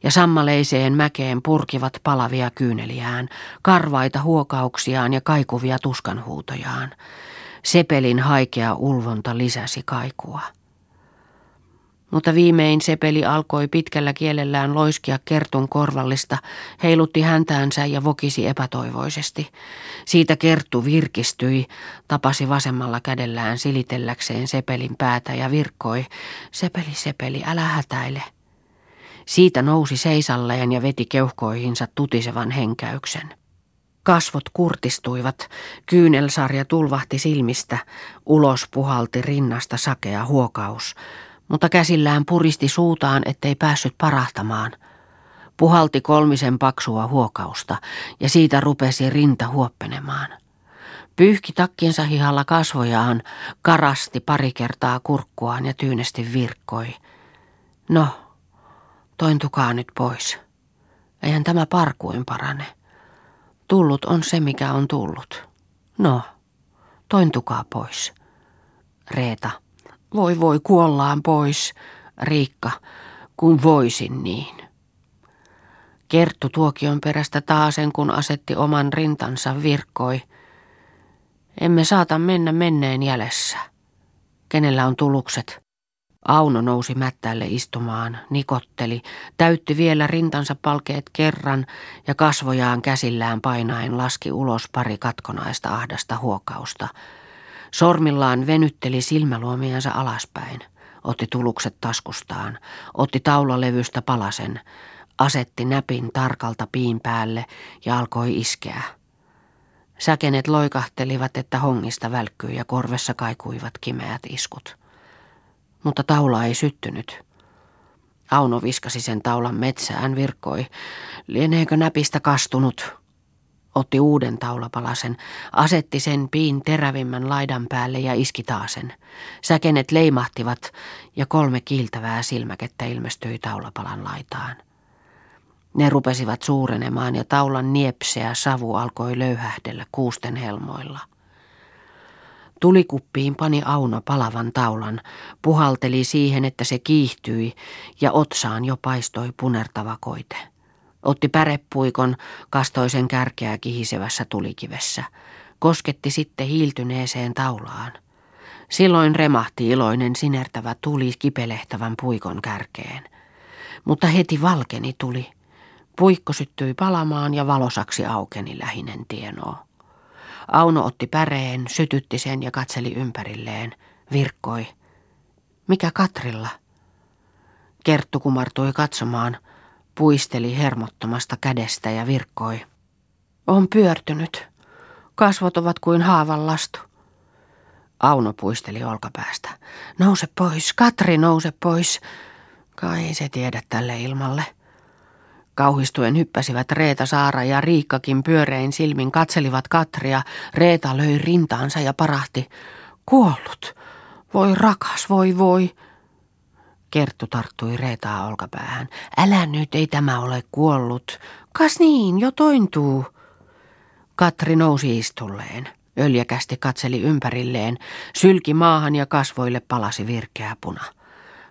ja sammaleiseen mäkeen purkivat palavia kyyneliään, karvaita huokauksiaan ja kaikuvia tuskanhuutojaan. Sepelin haikea ulvonta lisäsi kaikua. Mutta viimein Sepeli alkoi pitkällä kielellään loiskia Kertun korvallista, heilutti häntäänsä ja vokisi epätoivoisesti. Siitä Kerttu virkistyi, tapasi vasemmalla kädellään silitelläkseen Sepelin päätä ja virkkoi, Sepeli, Sepeli, älä hätäile. Siitä nousi seisalleen ja veti keuhkoihinsa tutisevan henkäyksen. Kasvot kurtistuivat, kyynelsarja tulvahti silmistä, ulos puhalti rinnasta sakea huokaus – Mutta käsillään puristi suutaan, ettei päässyt parahtamaan. Puhalti kolmisen paksua huokausta ja siitä rupesi rinta huoppenemaan. Pyyhki takkinsa hihalla kasvojaan, karasti pari kertaa kurkkuaan ja tyynesti virkkoi. No, tointukaa nyt pois. Eihän tämä parkuin parane. Tullut on se, mikä on tullut. No, tointukaa pois. Reeta. Voi voi, kuollaan pois. Riikka, kun voisin niin. Kerttu tuokion perästä taasen, kun asetti oman rintansa, virkkoi. Emme saata mennä menneen jäljessä. Kenellä on tulukset? Auno nousi mättälle istumaan, nikotteli, täytti vielä rintansa palkeet kerran ja kasvojaan käsillään painaen laski ulos pari katkonaista ahdasta huokausta. Sormillaan venytteli silmäluomiansa alaspäin, otti tulukset taskustaan, otti taulalevystä palasen, asetti näpin tarkalta piin päälle ja alkoi iskeä. Säkenet loikahtelivat, että hongista välkkyi ja korvessa kaikuivat kimeät iskut mutta taula ei syttynyt. Auno viskasi sen taulan metsään, virkkoi. Lieneekö näpistä kastunut? Otti uuden taulapalasen, asetti sen piin terävimmän laidan päälle ja iski taasen. Säkenet leimahtivat ja kolme kiiltävää silmäkettä ilmestyi taulapalan laitaan. Ne rupesivat suurenemaan ja taulan niepseä savu alkoi löyhähdellä kuusten helmoilla. Tulikuppiin pani Auno palavan taulan, puhalteli siihen, että se kiihtyi ja otsaan jo paistoi punertava koite. Otti pärepuikon kastoisen kärkeä kihisevässä tulikivessä. Kosketti sitten hiiltyneeseen taulaan. Silloin remahti iloinen sinertävä tuli kipelehtävän puikon kärkeen. Mutta heti valkeni tuli. Puikko syttyi palamaan ja valosaksi aukeni lähinen tienoo. Auno otti päreen, sytytti sen ja katseli ympärilleen. Virkkoi. Mikä Katrilla? Kerttu kumartui katsomaan, puisteli hermottomasta kädestä ja virkkoi. On pyörtynyt. Kasvot ovat kuin haavan lastu. Auno puisteli olkapäästä. Nouse pois, Katri, nouse pois. Kai se tiedä tälle ilmalle. Kauhistuen hyppäsivät Reeta Saara ja Riikkakin pyörein silmin katselivat Katria. Reeta löi rintaansa ja parahti. Kuollut. Voi rakas, voi voi. Kerttu tarttui Reetaa olkapäähän. Älä nyt, ei tämä ole kuollut. Kas niin, jo tointuu. Katri nousi istulleen. Öljäkästi katseli ympärilleen, sylki maahan ja kasvoille palasi virkeä puna.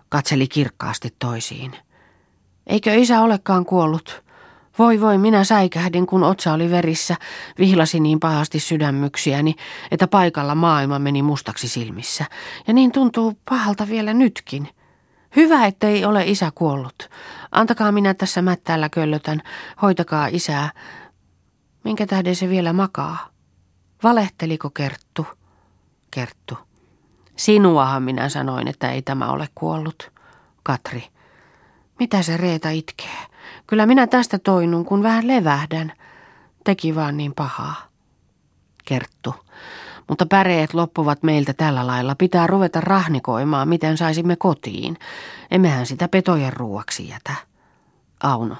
Katseli kirkkaasti toisiin. Eikö isä olekaan kuollut? Voi voi, minä säikähdin, kun otsa oli verissä, vihlasi niin pahasti sydämyksiäni, että paikalla maailma meni mustaksi silmissä. Ja niin tuntuu pahalta vielä nytkin. Hyvä, ettei ole isä kuollut. Antakaa minä tässä mättäällä köllötän, hoitakaa isää. Minkä tähden se vielä makaa? Valehteliko Kerttu? Kerttu. Sinuahan minä sanoin, että ei tämä ole kuollut. Katri. Mitä se Reeta itkee? Kyllä minä tästä toinun, kun vähän levähdän. Teki vaan niin pahaa. Kerttu. Mutta päreet loppuvat meiltä tällä lailla. Pitää ruveta rahnikoimaan, miten saisimme kotiin. Emmehän sitä petojen ruuaksi jätä. Auno.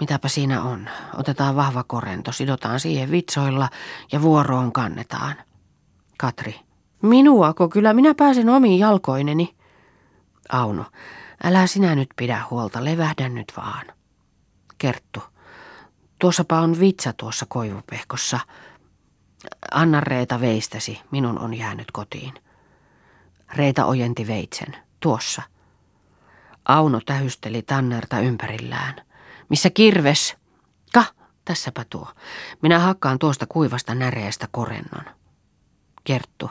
Mitäpä siinä on? Otetaan vahva korento, sidotaan siihen vitsoilla ja vuoroon kannetaan. Katri. Minuako? Kyllä minä pääsen omiin jalkoineni. Auno. Älä sinä nyt pidä huolta, levähdä nyt vaan. Kerttu. Tuossapa on vitsa tuossa koivupehkossa. Anna Reeta veistäsi, minun on jäänyt kotiin. Reeta ojenti veitsen. Tuossa. Auno tähysteli Tannerta ympärillään. Missä kirves? Ka, tässäpä tuo. Minä hakkaan tuosta kuivasta näreestä korennon. Kerttu.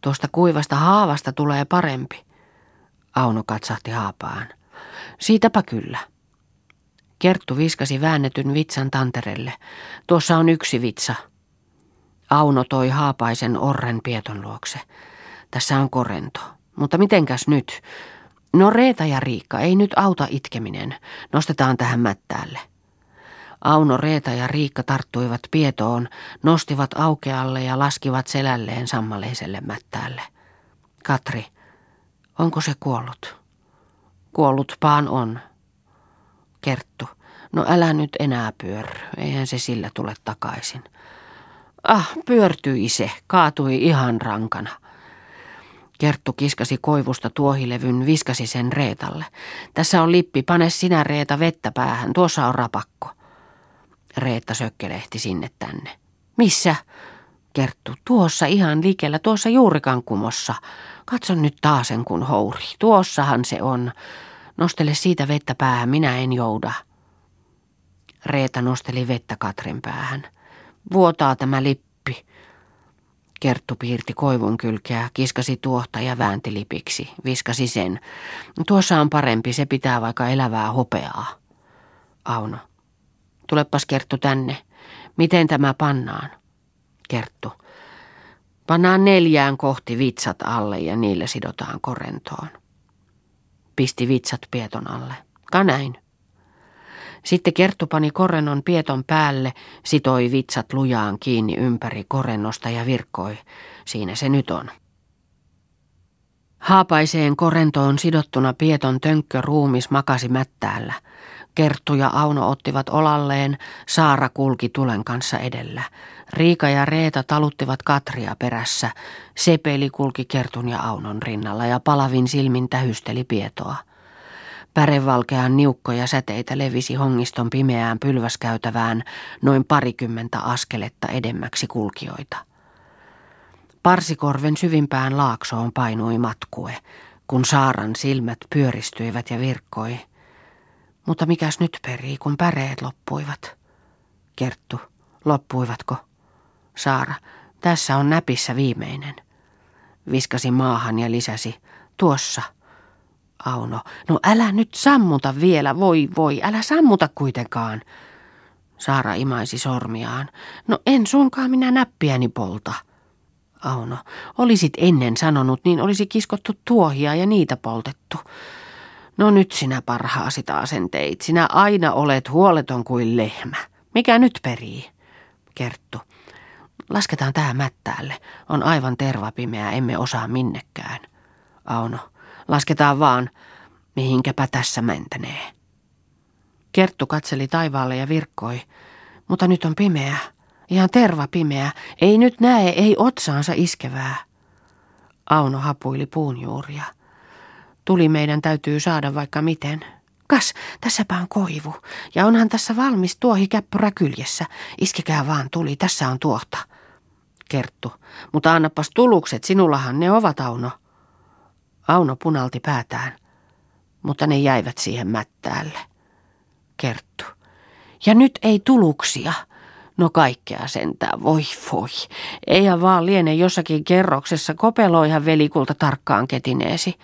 Tuosta kuivasta haavasta tulee parempi. Auno katsahti haapaan. Siitäpä kyllä. Kerttu viskasi väännetyn vitsan tanterelle. Tuossa on yksi vitsa. Auno toi haapaisen orren pieton luokse. Tässä on korento. Mutta mitenkäs nyt? No Reeta ja Riikka, ei nyt auta itkeminen. Nostetaan tähän mättäälle. Auno, Reeta ja Riikka tarttuivat pietoon, nostivat aukealle ja laskivat selälleen sammaleiselle mättäälle. Katri, Onko se kuollut? Kuollut paan on. Kerttu. No älä nyt enää pyörry, eihän se sillä tule takaisin. Ah, pyörtyi se, kaatui ihan rankana. Kerttu kiskasi koivusta tuohilevyn, viskasi sen Reetalle. Tässä on lippi, pane sinä Reeta vettä päähän, tuossa on rapakko. Reetta sökkelehti sinne tänne. Missä? Kerttu, tuossa ihan likellä, tuossa juurikan kumossa. Katso nyt taasen kun houri, tuossahan se on. Nostele siitä vettä päähän, minä en jouda. Reeta nosteli vettä Katrin päähän. Vuotaa tämä lippi. Kerttu piirti koivun kylkeä, kiskasi tuohta ja väänti lipiksi, viskasi sen. Tuossa on parempi, se pitää vaikka elävää hopeaa. Auno. Tulepas Kerttu tänne. Miten tämä pannaan? Kerttu. Pannaan neljään kohti vitsat alle ja niille sidotaan korentoon. Pisti vitsat pieton alle. Ka näin. Sitten Kerttu pani korennon pieton päälle, sitoi vitsat lujaan kiinni ympäri korennosta ja virkkoi. Siinä se nyt on. Haapaiseen korentoon sidottuna pieton tönkkö ruumis makasi mättäällä. Kerttu ja Auno ottivat olalleen, Saara kulki tulen kanssa edellä. Riika ja Reeta taluttivat Katria perässä. Sepeli kulki Kertun ja Aunon rinnalla ja palavin silmin tähysteli pietoa. Pärevalkean niukkoja säteitä levisi hongiston pimeään pylväskäytävään noin parikymmentä askeletta edemmäksi kulkijoita. Parsikorven syvimpään laaksoon painui matkue, kun Saaran silmät pyöristyivät ja virkkoi. Mutta mikäs nyt perii, kun päreet loppuivat? Kerttu, loppuivatko? Saara, tässä on näpissä viimeinen. Viskasi maahan ja lisäsi, tuossa – Auno, no älä nyt sammuta vielä, voi voi, älä sammuta kuitenkaan. Saara imaisi sormiaan. No en sunkaan minä näppiäni polta. Auno, olisit ennen sanonut, niin olisi kiskottu tuohia ja niitä poltettu. No nyt sinä parhaasi taasen teit. Sinä aina olet huoleton kuin lehmä. Mikä nyt perii? Kerttu. Lasketaan tähän mättäälle. On aivan tervapimeä, emme osaa minnekään. Auno. Lasketaan vaan, mihinkäpä tässä mentänee. Kerttu katseli taivaalle ja virkkoi, mutta nyt on pimeä, ihan terva pimeä, ei nyt näe, ei otsaansa iskevää. Auno hapuili puun juuria. Tuli meidän täytyy saada vaikka miten. Kas, tässäpä on koivu, ja onhan tässä valmis tuohikäppyrä kyljessä. Iskekää vaan tuli, tässä on tuohta. Kerttu, mutta annapas tulukset, sinullahan ne ovat, Auno. Auno punalti päätään, mutta ne jäivät siihen mättäälle. Kerttu. Ja nyt ei tuluksia. No kaikkea sentään, voi voi. Eihän vaan liene jossakin kerroksessa, kopeloihan velikulta tarkkaan ketineesi.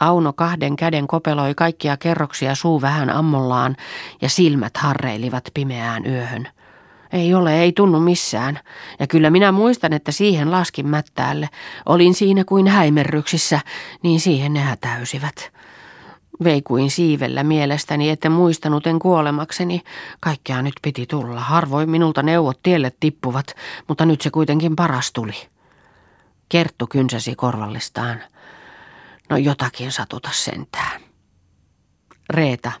Auno kahden käden kopeloi kaikkia kerroksia suu vähän ammollaan ja silmät harreilivat pimeään yöhön. Ei ole, ei tunnu missään. Ja kyllä minä muistan, että siihen laskin mättäälle. Olin siinä kuin häimerryksissä, niin siihen ne hätäysivät. Vei kuin siivellä mielestäni, että muistanut en kuolemakseni. Kaikkea nyt piti tulla. Harvoin minulta neuvot tielle tippuvat, mutta nyt se kuitenkin paras tuli. Kerttu kynsäsi korvallistaan. No jotakin satuta sentään. Reeta.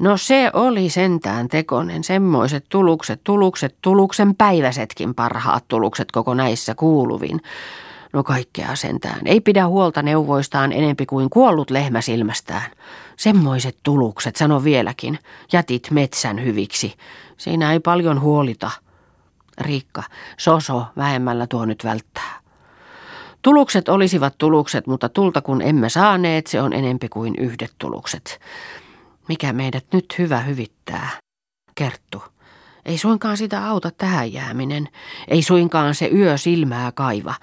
No se oli sentään tekonen, semmoiset tulukset, tulukset, tuluksen päiväsetkin parhaat tulukset koko näissä kuuluvin. No kaikkea sentään. Ei pidä huolta neuvoistaan enempi kuin kuollut lehmä silmästään. Semmoiset tulukset, sano vieläkin. Jätit metsän hyviksi. Siinä ei paljon huolita. Riikka, soso, vähemmällä tuo nyt välttää. Tulukset olisivat tulukset, mutta tulta kun emme saaneet, se on enempi kuin yhdet tulukset. Mikä meidät nyt hyvä hyvittää? Kerttu. Ei suinkaan sitä auta tähän jääminen. Ei suinkaan se yö silmää kaiva.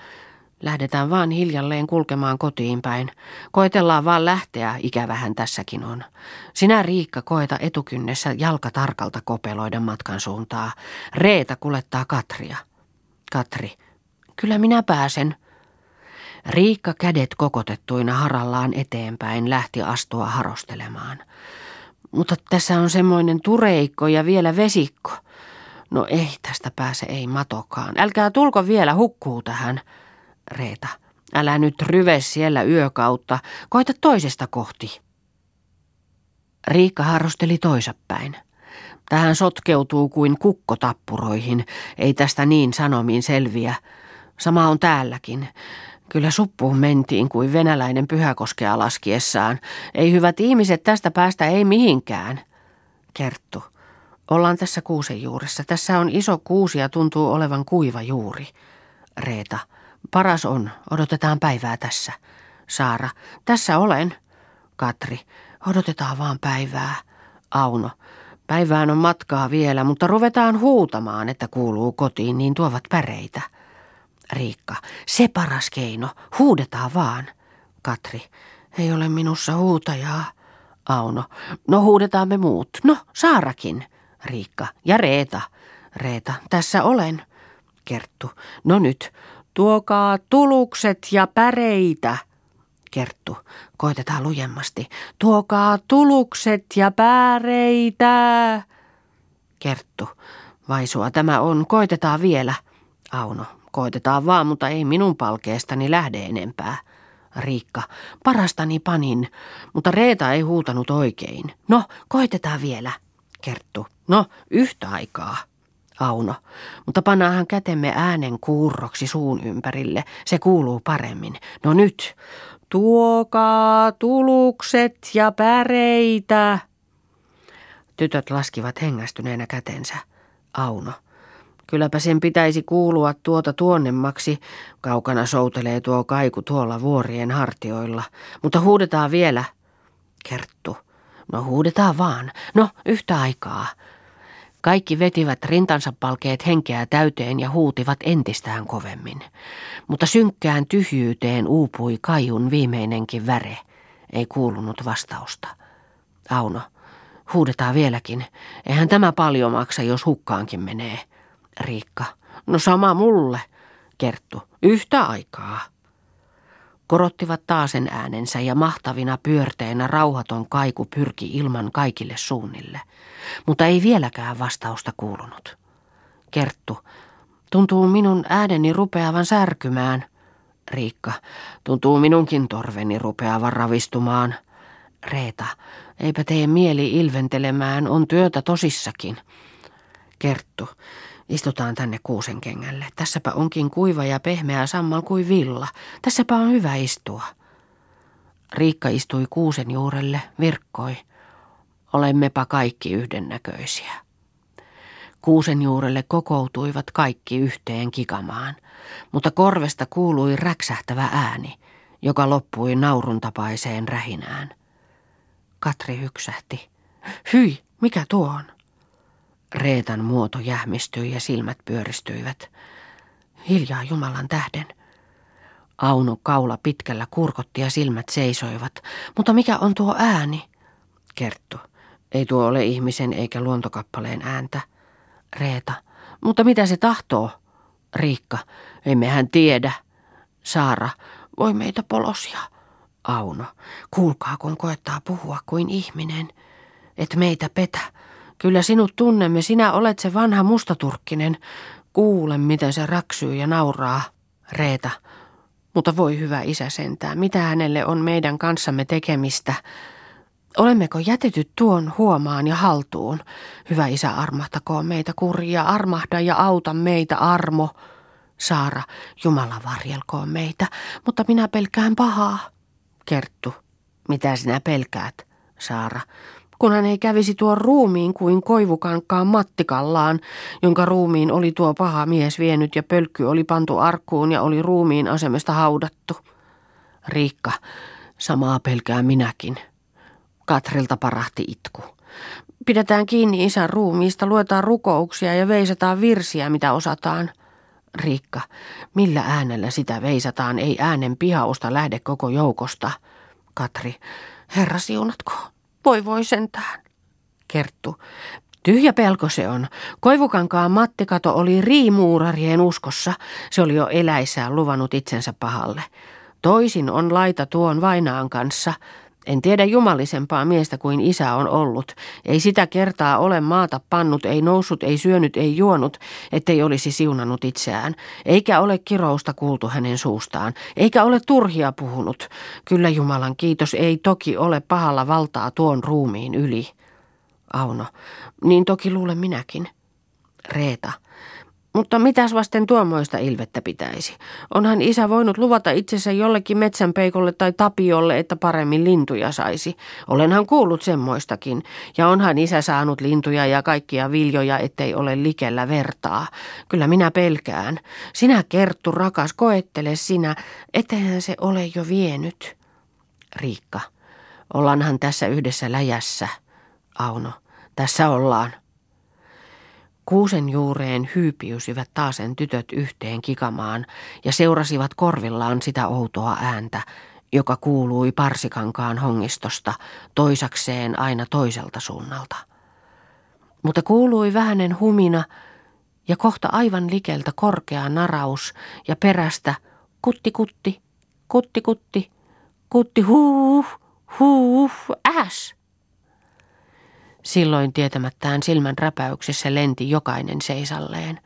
Lähdetään vaan hiljalleen kulkemaan kotiin päin. Koetellaan vaan lähteä, ikävähän tässäkin on. Sinä Riikka koeta etukynnessä jalka tarkalta kopeloida matkan suuntaa. Reeta kulettaa Katria. Katri. Kyllä minä pääsen. Riikka kädet kokotettuina harallaan eteenpäin lähti astua harostelemaan. Mutta tässä on semmoinen tureikko ja vielä vesikko. No ei tästä pääse ei matokaan. Älkää tulko vielä hukkuu tähän. Reeta. Älä nyt ryve siellä yökautta, koita toisesta kohti. Riikka harrosteli toisapäin. Tähän sotkeutuu kuin kukkotappuroihin, ei tästä niin sanomiin selviä. Sama on täälläkin. Kyllä suppuun mentiin kuin venäläinen pyhäkoskea laskiessaan. Ei hyvät ihmiset tästä päästä ei mihinkään. Kerttu. Ollaan tässä kuusen juuressa. Tässä on iso kuusi ja tuntuu olevan kuiva juuri. Reeta. Paras on. Odotetaan päivää tässä. Saara. Tässä olen. Katri. Odotetaan vaan päivää. Auno. Päivään on matkaa vielä, mutta ruvetaan huutamaan, että kuuluu kotiin, niin tuovat päreitä. Riikka, se paras keino, huudetaan vaan. Katri, ei ole minussa huutajaa. Auno, no huudetaan me muut. No, Saarakin. Riikka, ja Reeta. Reeta, tässä olen. Kerttu, no nyt, tuokaa tulukset ja päreitä. Kerttu, koitetaan lujemmasti. Tuokaa tulukset ja päreitä. Kerttu, vaisua tämä on, koitetaan vielä. Auno, koitetaan vaan, mutta ei minun palkeestani lähde enempää. Riikka, parastani panin, mutta Reeta ei huutanut oikein. No, koitetaan vielä. Kerttu, no, yhtä aikaa. Auno, mutta pannaahan kätemme äänen kuurroksi suun ympärille. Se kuuluu paremmin. No nyt, tuokaa tulukset ja päreitä. Tytöt laskivat hengästyneenä kätensä. Auno, Kylläpä sen pitäisi kuulua tuota tuonnemmaksi. Kaukana soutelee tuo kaiku tuolla vuorien hartioilla. Mutta huudetaan vielä. Kerttu. No huudetaan vaan. No yhtä aikaa. Kaikki vetivät rintansa palkeet henkeä täyteen ja huutivat entistään kovemmin. Mutta synkkään tyhjyyteen uupui kaiun viimeinenkin väre. Ei kuulunut vastausta. Auno, huudetaan vieläkin. Eihän tämä paljon maksa, jos hukkaankin menee. Riikka. No sama mulle. Kerttu. Yhtä aikaa. Korottivat taasen äänensä ja mahtavina pyörteinä rauhaton kaiku pyrki ilman kaikille suunnille. Mutta ei vieläkään vastausta kuulunut. Kerttu. Tuntuu minun ääneni rupeavan särkymään. Riikka. Tuntuu minunkin torveni rupeavan ravistumaan. Reeta. Eipä tee mieli ilventelemään, on työtä tosissakin. Kerttu. Istutaan tänne kuusen kengälle. Tässäpä onkin kuiva ja pehmeä sammal kuin villa. Tässäpä on hyvä istua. Riikka istui kuusen juurelle, virkkoi. Olemmepa kaikki yhdennäköisiä. Kuusen juurelle kokoutuivat kaikki yhteen kikamaan, mutta korvesta kuului räksähtävä ääni, joka loppui naurun tapaiseen rähinään. Katri hyksähti. Hyi, mikä tuo on? Reetan muoto jähmistyi ja silmät pyöristyivät. Hiljaa Jumalan tähden. Auno kaula pitkällä kurkotti ja silmät seisoivat. Mutta mikä on tuo ääni? Kerttu. Ei tuo ole ihmisen eikä luontokappaleen ääntä. Reeta. Mutta mitä se tahtoo? Riikka. Emmehän tiedä. Saara. Voi meitä polosia. Auno. Kuulkaa, kun koettaa puhua kuin ihminen. Et meitä petä. Kyllä sinut tunnemme, sinä olet se vanha mustaturkkinen. Kuule, miten se raksyy ja nauraa. Reeta. Mutta voi hyvä isä sentään, mitä hänelle on meidän kanssamme tekemistä? Olemmeko jätetyt tuon huomaan ja haltuun? Hyvä isä, armahtakoon meitä kurja, armahda ja auta meitä, armo. Saara, Jumala varjelkoon meitä, mutta minä pelkään pahaa. Kerttu, mitä sinä pelkäät? Saara, kun hän ei kävisi tuon ruumiin kuin koivukankkaan mattikallaan, jonka ruumiin oli tuo paha mies vienyt ja pölkky oli pantu arkkuun ja oli ruumiin asemesta haudattu. Riikka, samaa pelkää minäkin. Katrilta parahti itku. Pidetään kiinni isän ruumiista, luetaan rukouksia ja veisataan virsiä, mitä osataan. Riikka, millä äänellä sitä veisataan, ei äänen pihausta lähde koko joukosta. Katri, herra siunatko? Voi voi sentään. Kerttu. Tyhjä pelko se on. Koivukankaan mattikato oli riimuurarien uskossa. Se oli jo eläissään luvannut itsensä pahalle. Toisin on laita tuon vainaan kanssa. En tiedä jumalisempaa miestä kuin isä on ollut. Ei sitä kertaa ole maata pannut, ei noussut, ei syönyt, ei juonut, ettei olisi siunannut itseään. Eikä ole kirousta kuultu hänen suustaan, eikä ole turhia puhunut. Kyllä Jumalan kiitos ei toki ole pahalla valtaa tuon ruumiin yli. Auno, niin toki luulen minäkin. Reeta, mutta mitäs vasten tuommoista ilvettä pitäisi? Onhan isä voinut luvata itsensä jollekin metsänpeikolle tai tapiolle, että paremmin lintuja saisi. Olenhan kuullut semmoistakin. Ja onhan isä saanut lintuja ja kaikkia viljoja, ettei ole likellä vertaa. Kyllä minä pelkään. Sinä Kerttu rakas, koettele sinä, etteihän se ole jo vienyt. Riikka, ollaanhan tässä yhdessä läjässä. Auno, tässä ollaan. Kuusen juureen hyypiysivät taasen tytöt yhteen kikamaan ja seurasivat korvillaan sitä outoa ääntä, joka kuului parsikankaan hongistosta toisakseen aina toiselta suunnalta. Mutta kuului vähänen humina ja kohta aivan likeltä korkea naraus ja perästä kutti kutti, kutti kutti, kutti huuh, huuh, äs. Silloin tietämättään silmän räpäyksessä lenti jokainen seisalleen.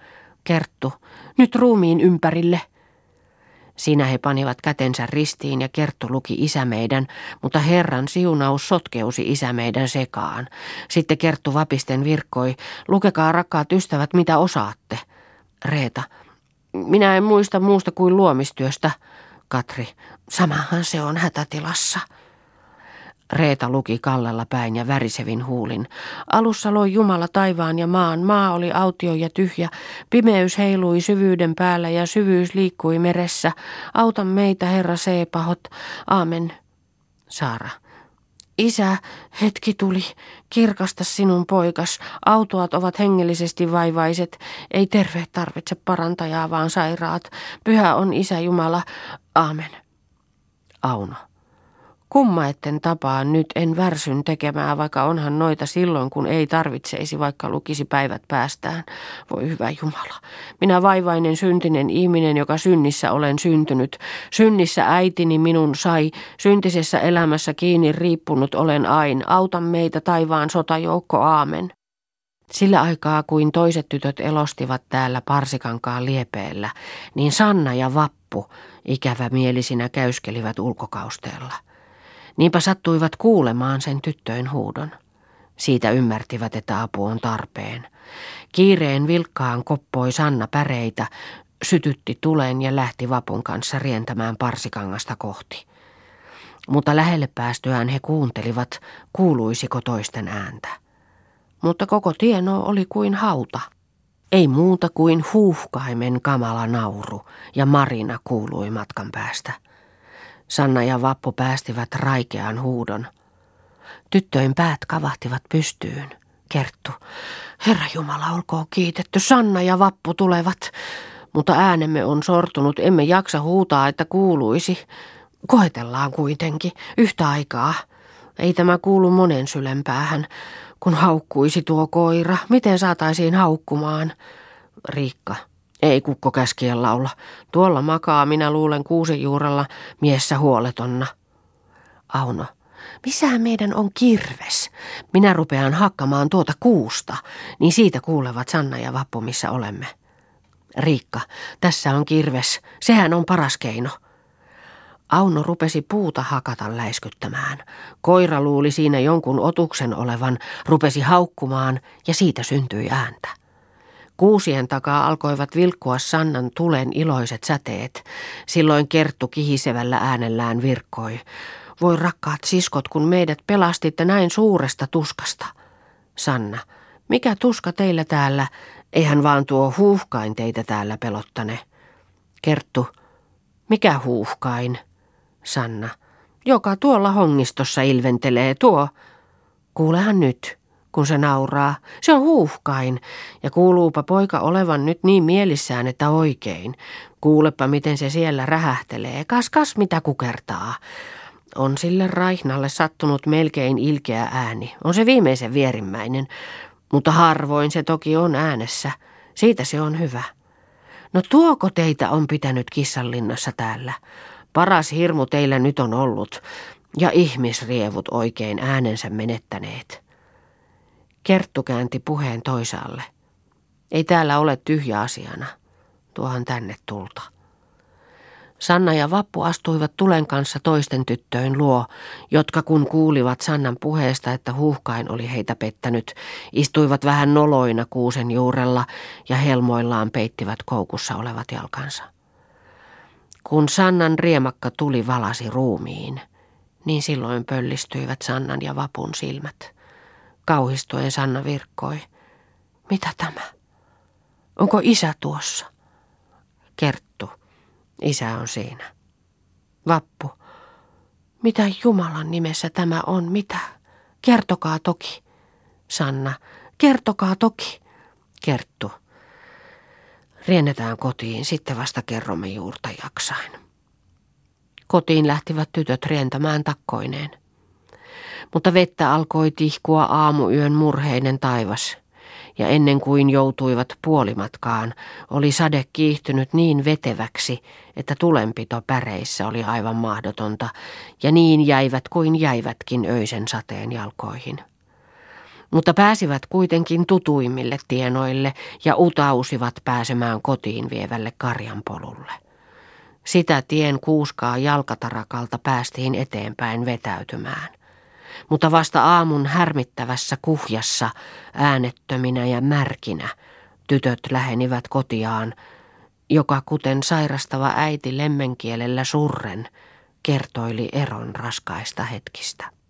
Kerttu, nyt ruumiin ympärille. Siinä he panivat kätensä ristiin ja Kerttu luki isä meidän, mutta Herran siunaus sotkeusi isä meidän sekaan. Sitten Kerttu vapisten virkkoi, lukekaa rakkaat ystävät mitä osaatte. Reeta, minä en muista muusta kuin luomistyöstä. Katri, samahan se on hätätilassa. Reeta luki kallella päin ja värisevin huulin. Alussa loi Jumala taivaan ja maan. Maa oli autio ja tyhjä. Pimeys heilui syvyyden päällä ja syvyys liikkui meressä. Auta meitä, Herra Seepahot. Aamen. Saara. Isä, hetki tuli. Kirkasta sinun poikas. Autoat ovat hengellisesti vaivaiset. Ei terve tarvitse parantajaa, vaan sairaat. Pyhä on Isä Jumala. Aamen. Auno. Kumma etten tapaa nyt en värsyn tekemään, vaikka onhan noita silloin, kun ei tarvitseisi, vaikka lukisi päivät päästään. Voi hyvä Jumala, minä vaivainen syntinen ihminen, joka synnissä olen syntynyt. Synnissä äitini minun sai, syntisessä elämässä kiinni riippunut olen ain. Auta meitä taivaan sotajoukko, aamen. Sillä aikaa kuin toiset tytöt elostivat täällä Parsikankaan liepeellä, niin Sanna ja Vappu ikävä mielisinä käyskelivät ulkokausteella. Niinpä sattuivat kuulemaan sen tyttöön huudon. Siitä ymmärtivät, että apu on tarpeen. Kiireen vilkkaan koppoi Sanna päreitä, sytytti tulen ja lähti vapun kanssa rientämään parsikangasta kohti. Mutta lähelle päästyään he kuuntelivat, kuuluisiko toisten ääntä. Mutta koko tieno oli kuin hauta. Ei muuta kuin huuhkaimen kamala nauru ja Marina kuului matkan päästä. Sanna ja Vappu päästivät raikean huudon. Tyttöjen päät kavahtivat pystyyn. Kerttu, Herra Jumala olkoon kiitetty, Sanna ja Vappu tulevat. Mutta äänemme on sortunut, emme jaksa huutaa, että kuuluisi. Koetellaan kuitenkin, yhtä aikaa. Ei tämä kuulu monen sylempäähän, kun haukkuisi tuo koira. Miten saataisiin haukkumaan? Riikka, ei kukko käskiä laula. Tuolla makaa, minä luulen kuusen juurella, miessä huoletonna. Auno, missä meidän on kirves? Minä rupean hakkamaan tuota kuusta, niin siitä kuulevat Sanna ja Vappu, missä olemme. Riikka, tässä on kirves, sehän on paras keino. Auno rupesi puuta hakata läiskyttämään. Koira luuli siinä jonkun otuksen olevan, rupesi haukkumaan ja siitä syntyi ääntä. Kuusien takaa alkoivat vilkkua Sannan tulen iloiset säteet. Silloin Kerttu kihisevällä äänellään virkkoi. Voi rakkaat siskot, kun meidät pelastitte näin suuresta tuskasta. Sanna, mikä tuska teillä täällä? Eihän vaan tuo huuhkain teitä täällä pelottane. Kerttu, mikä huuhkain? Sanna, joka tuolla hongistossa ilventelee tuo. Kuulehan nyt kun se nauraa. Se on huuhkain, ja kuuluupa poika olevan nyt niin mielissään, että oikein. Kuulepa, miten se siellä rähähtelee. Kas, kas, mitä kukertaa. On sille Raihnalle sattunut melkein ilkeä ääni. On se viimeisen vierimmäinen, mutta harvoin se toki on äänessä. Siitä se on hyvä. No tuoko teitä on pitänyt kissanlinnassa täällä? Paras hirmu teillä nyt on ollut. Ja ihmisrievut oikein äänensä menettäneet. Kerttu käänti puheen toisaalle. Ei täällä ole tyhjä asiana. Tuohan tänne tulta. Sanna ja Vappu astuivat tulen kanssa toisten tyttöön luo, jotka kun kuulivat Sannan puheesta, että huuhkain oli heitä pettänyt, istuivat vähän noloina kuusen juurella ja helmoillaan peittivät koukussa olevat jalkansa. Kun Sannan riemakka tuli valasi ruumiin, niin silloin pöllistyivät Sannan ja Vapun silmät. Kauhistuen Sanna virkkoi. Mitä tämä? Onko isä tuossa? Kerttu. Isä on siinä. Vappu. Mitä Jumalan nimessä tämä on? Mitä? Kertokaa toki. Sanna. Kertokaa toki. Kerttu. Riennetään kotiin, sitten vasta kerromme juurta jaksain. Kotiin lähtivät tytöt rientämään takkoineen. Mutta vettä alkoi tihkua aamuyön murheinen taivas ja ennen kuin joutuivat puolimatkaan, oli sade kiihtynyt niin veteväksi, että tulenpito päreissä oli aivan mahdotonta, ja niin jäivät kuin jäivätkin öisen sateen jalkoihin. Mutta pääsivät kuitenkin tutuimmille tienoille ja utausivat pääsemään kotiin vievälle karjanpolulle. Sitä tien kuuskaa jalkatarakalta päästiin eteenpäin vetäytymään mutta vasta aamun härmittävässä kuhjassa, äänettöminä ja märkinä, tytöt lähenivät kotiaan, joka kuten sairastava äiti lemmenkielellä surren kertoili eron raskaista hetkistä.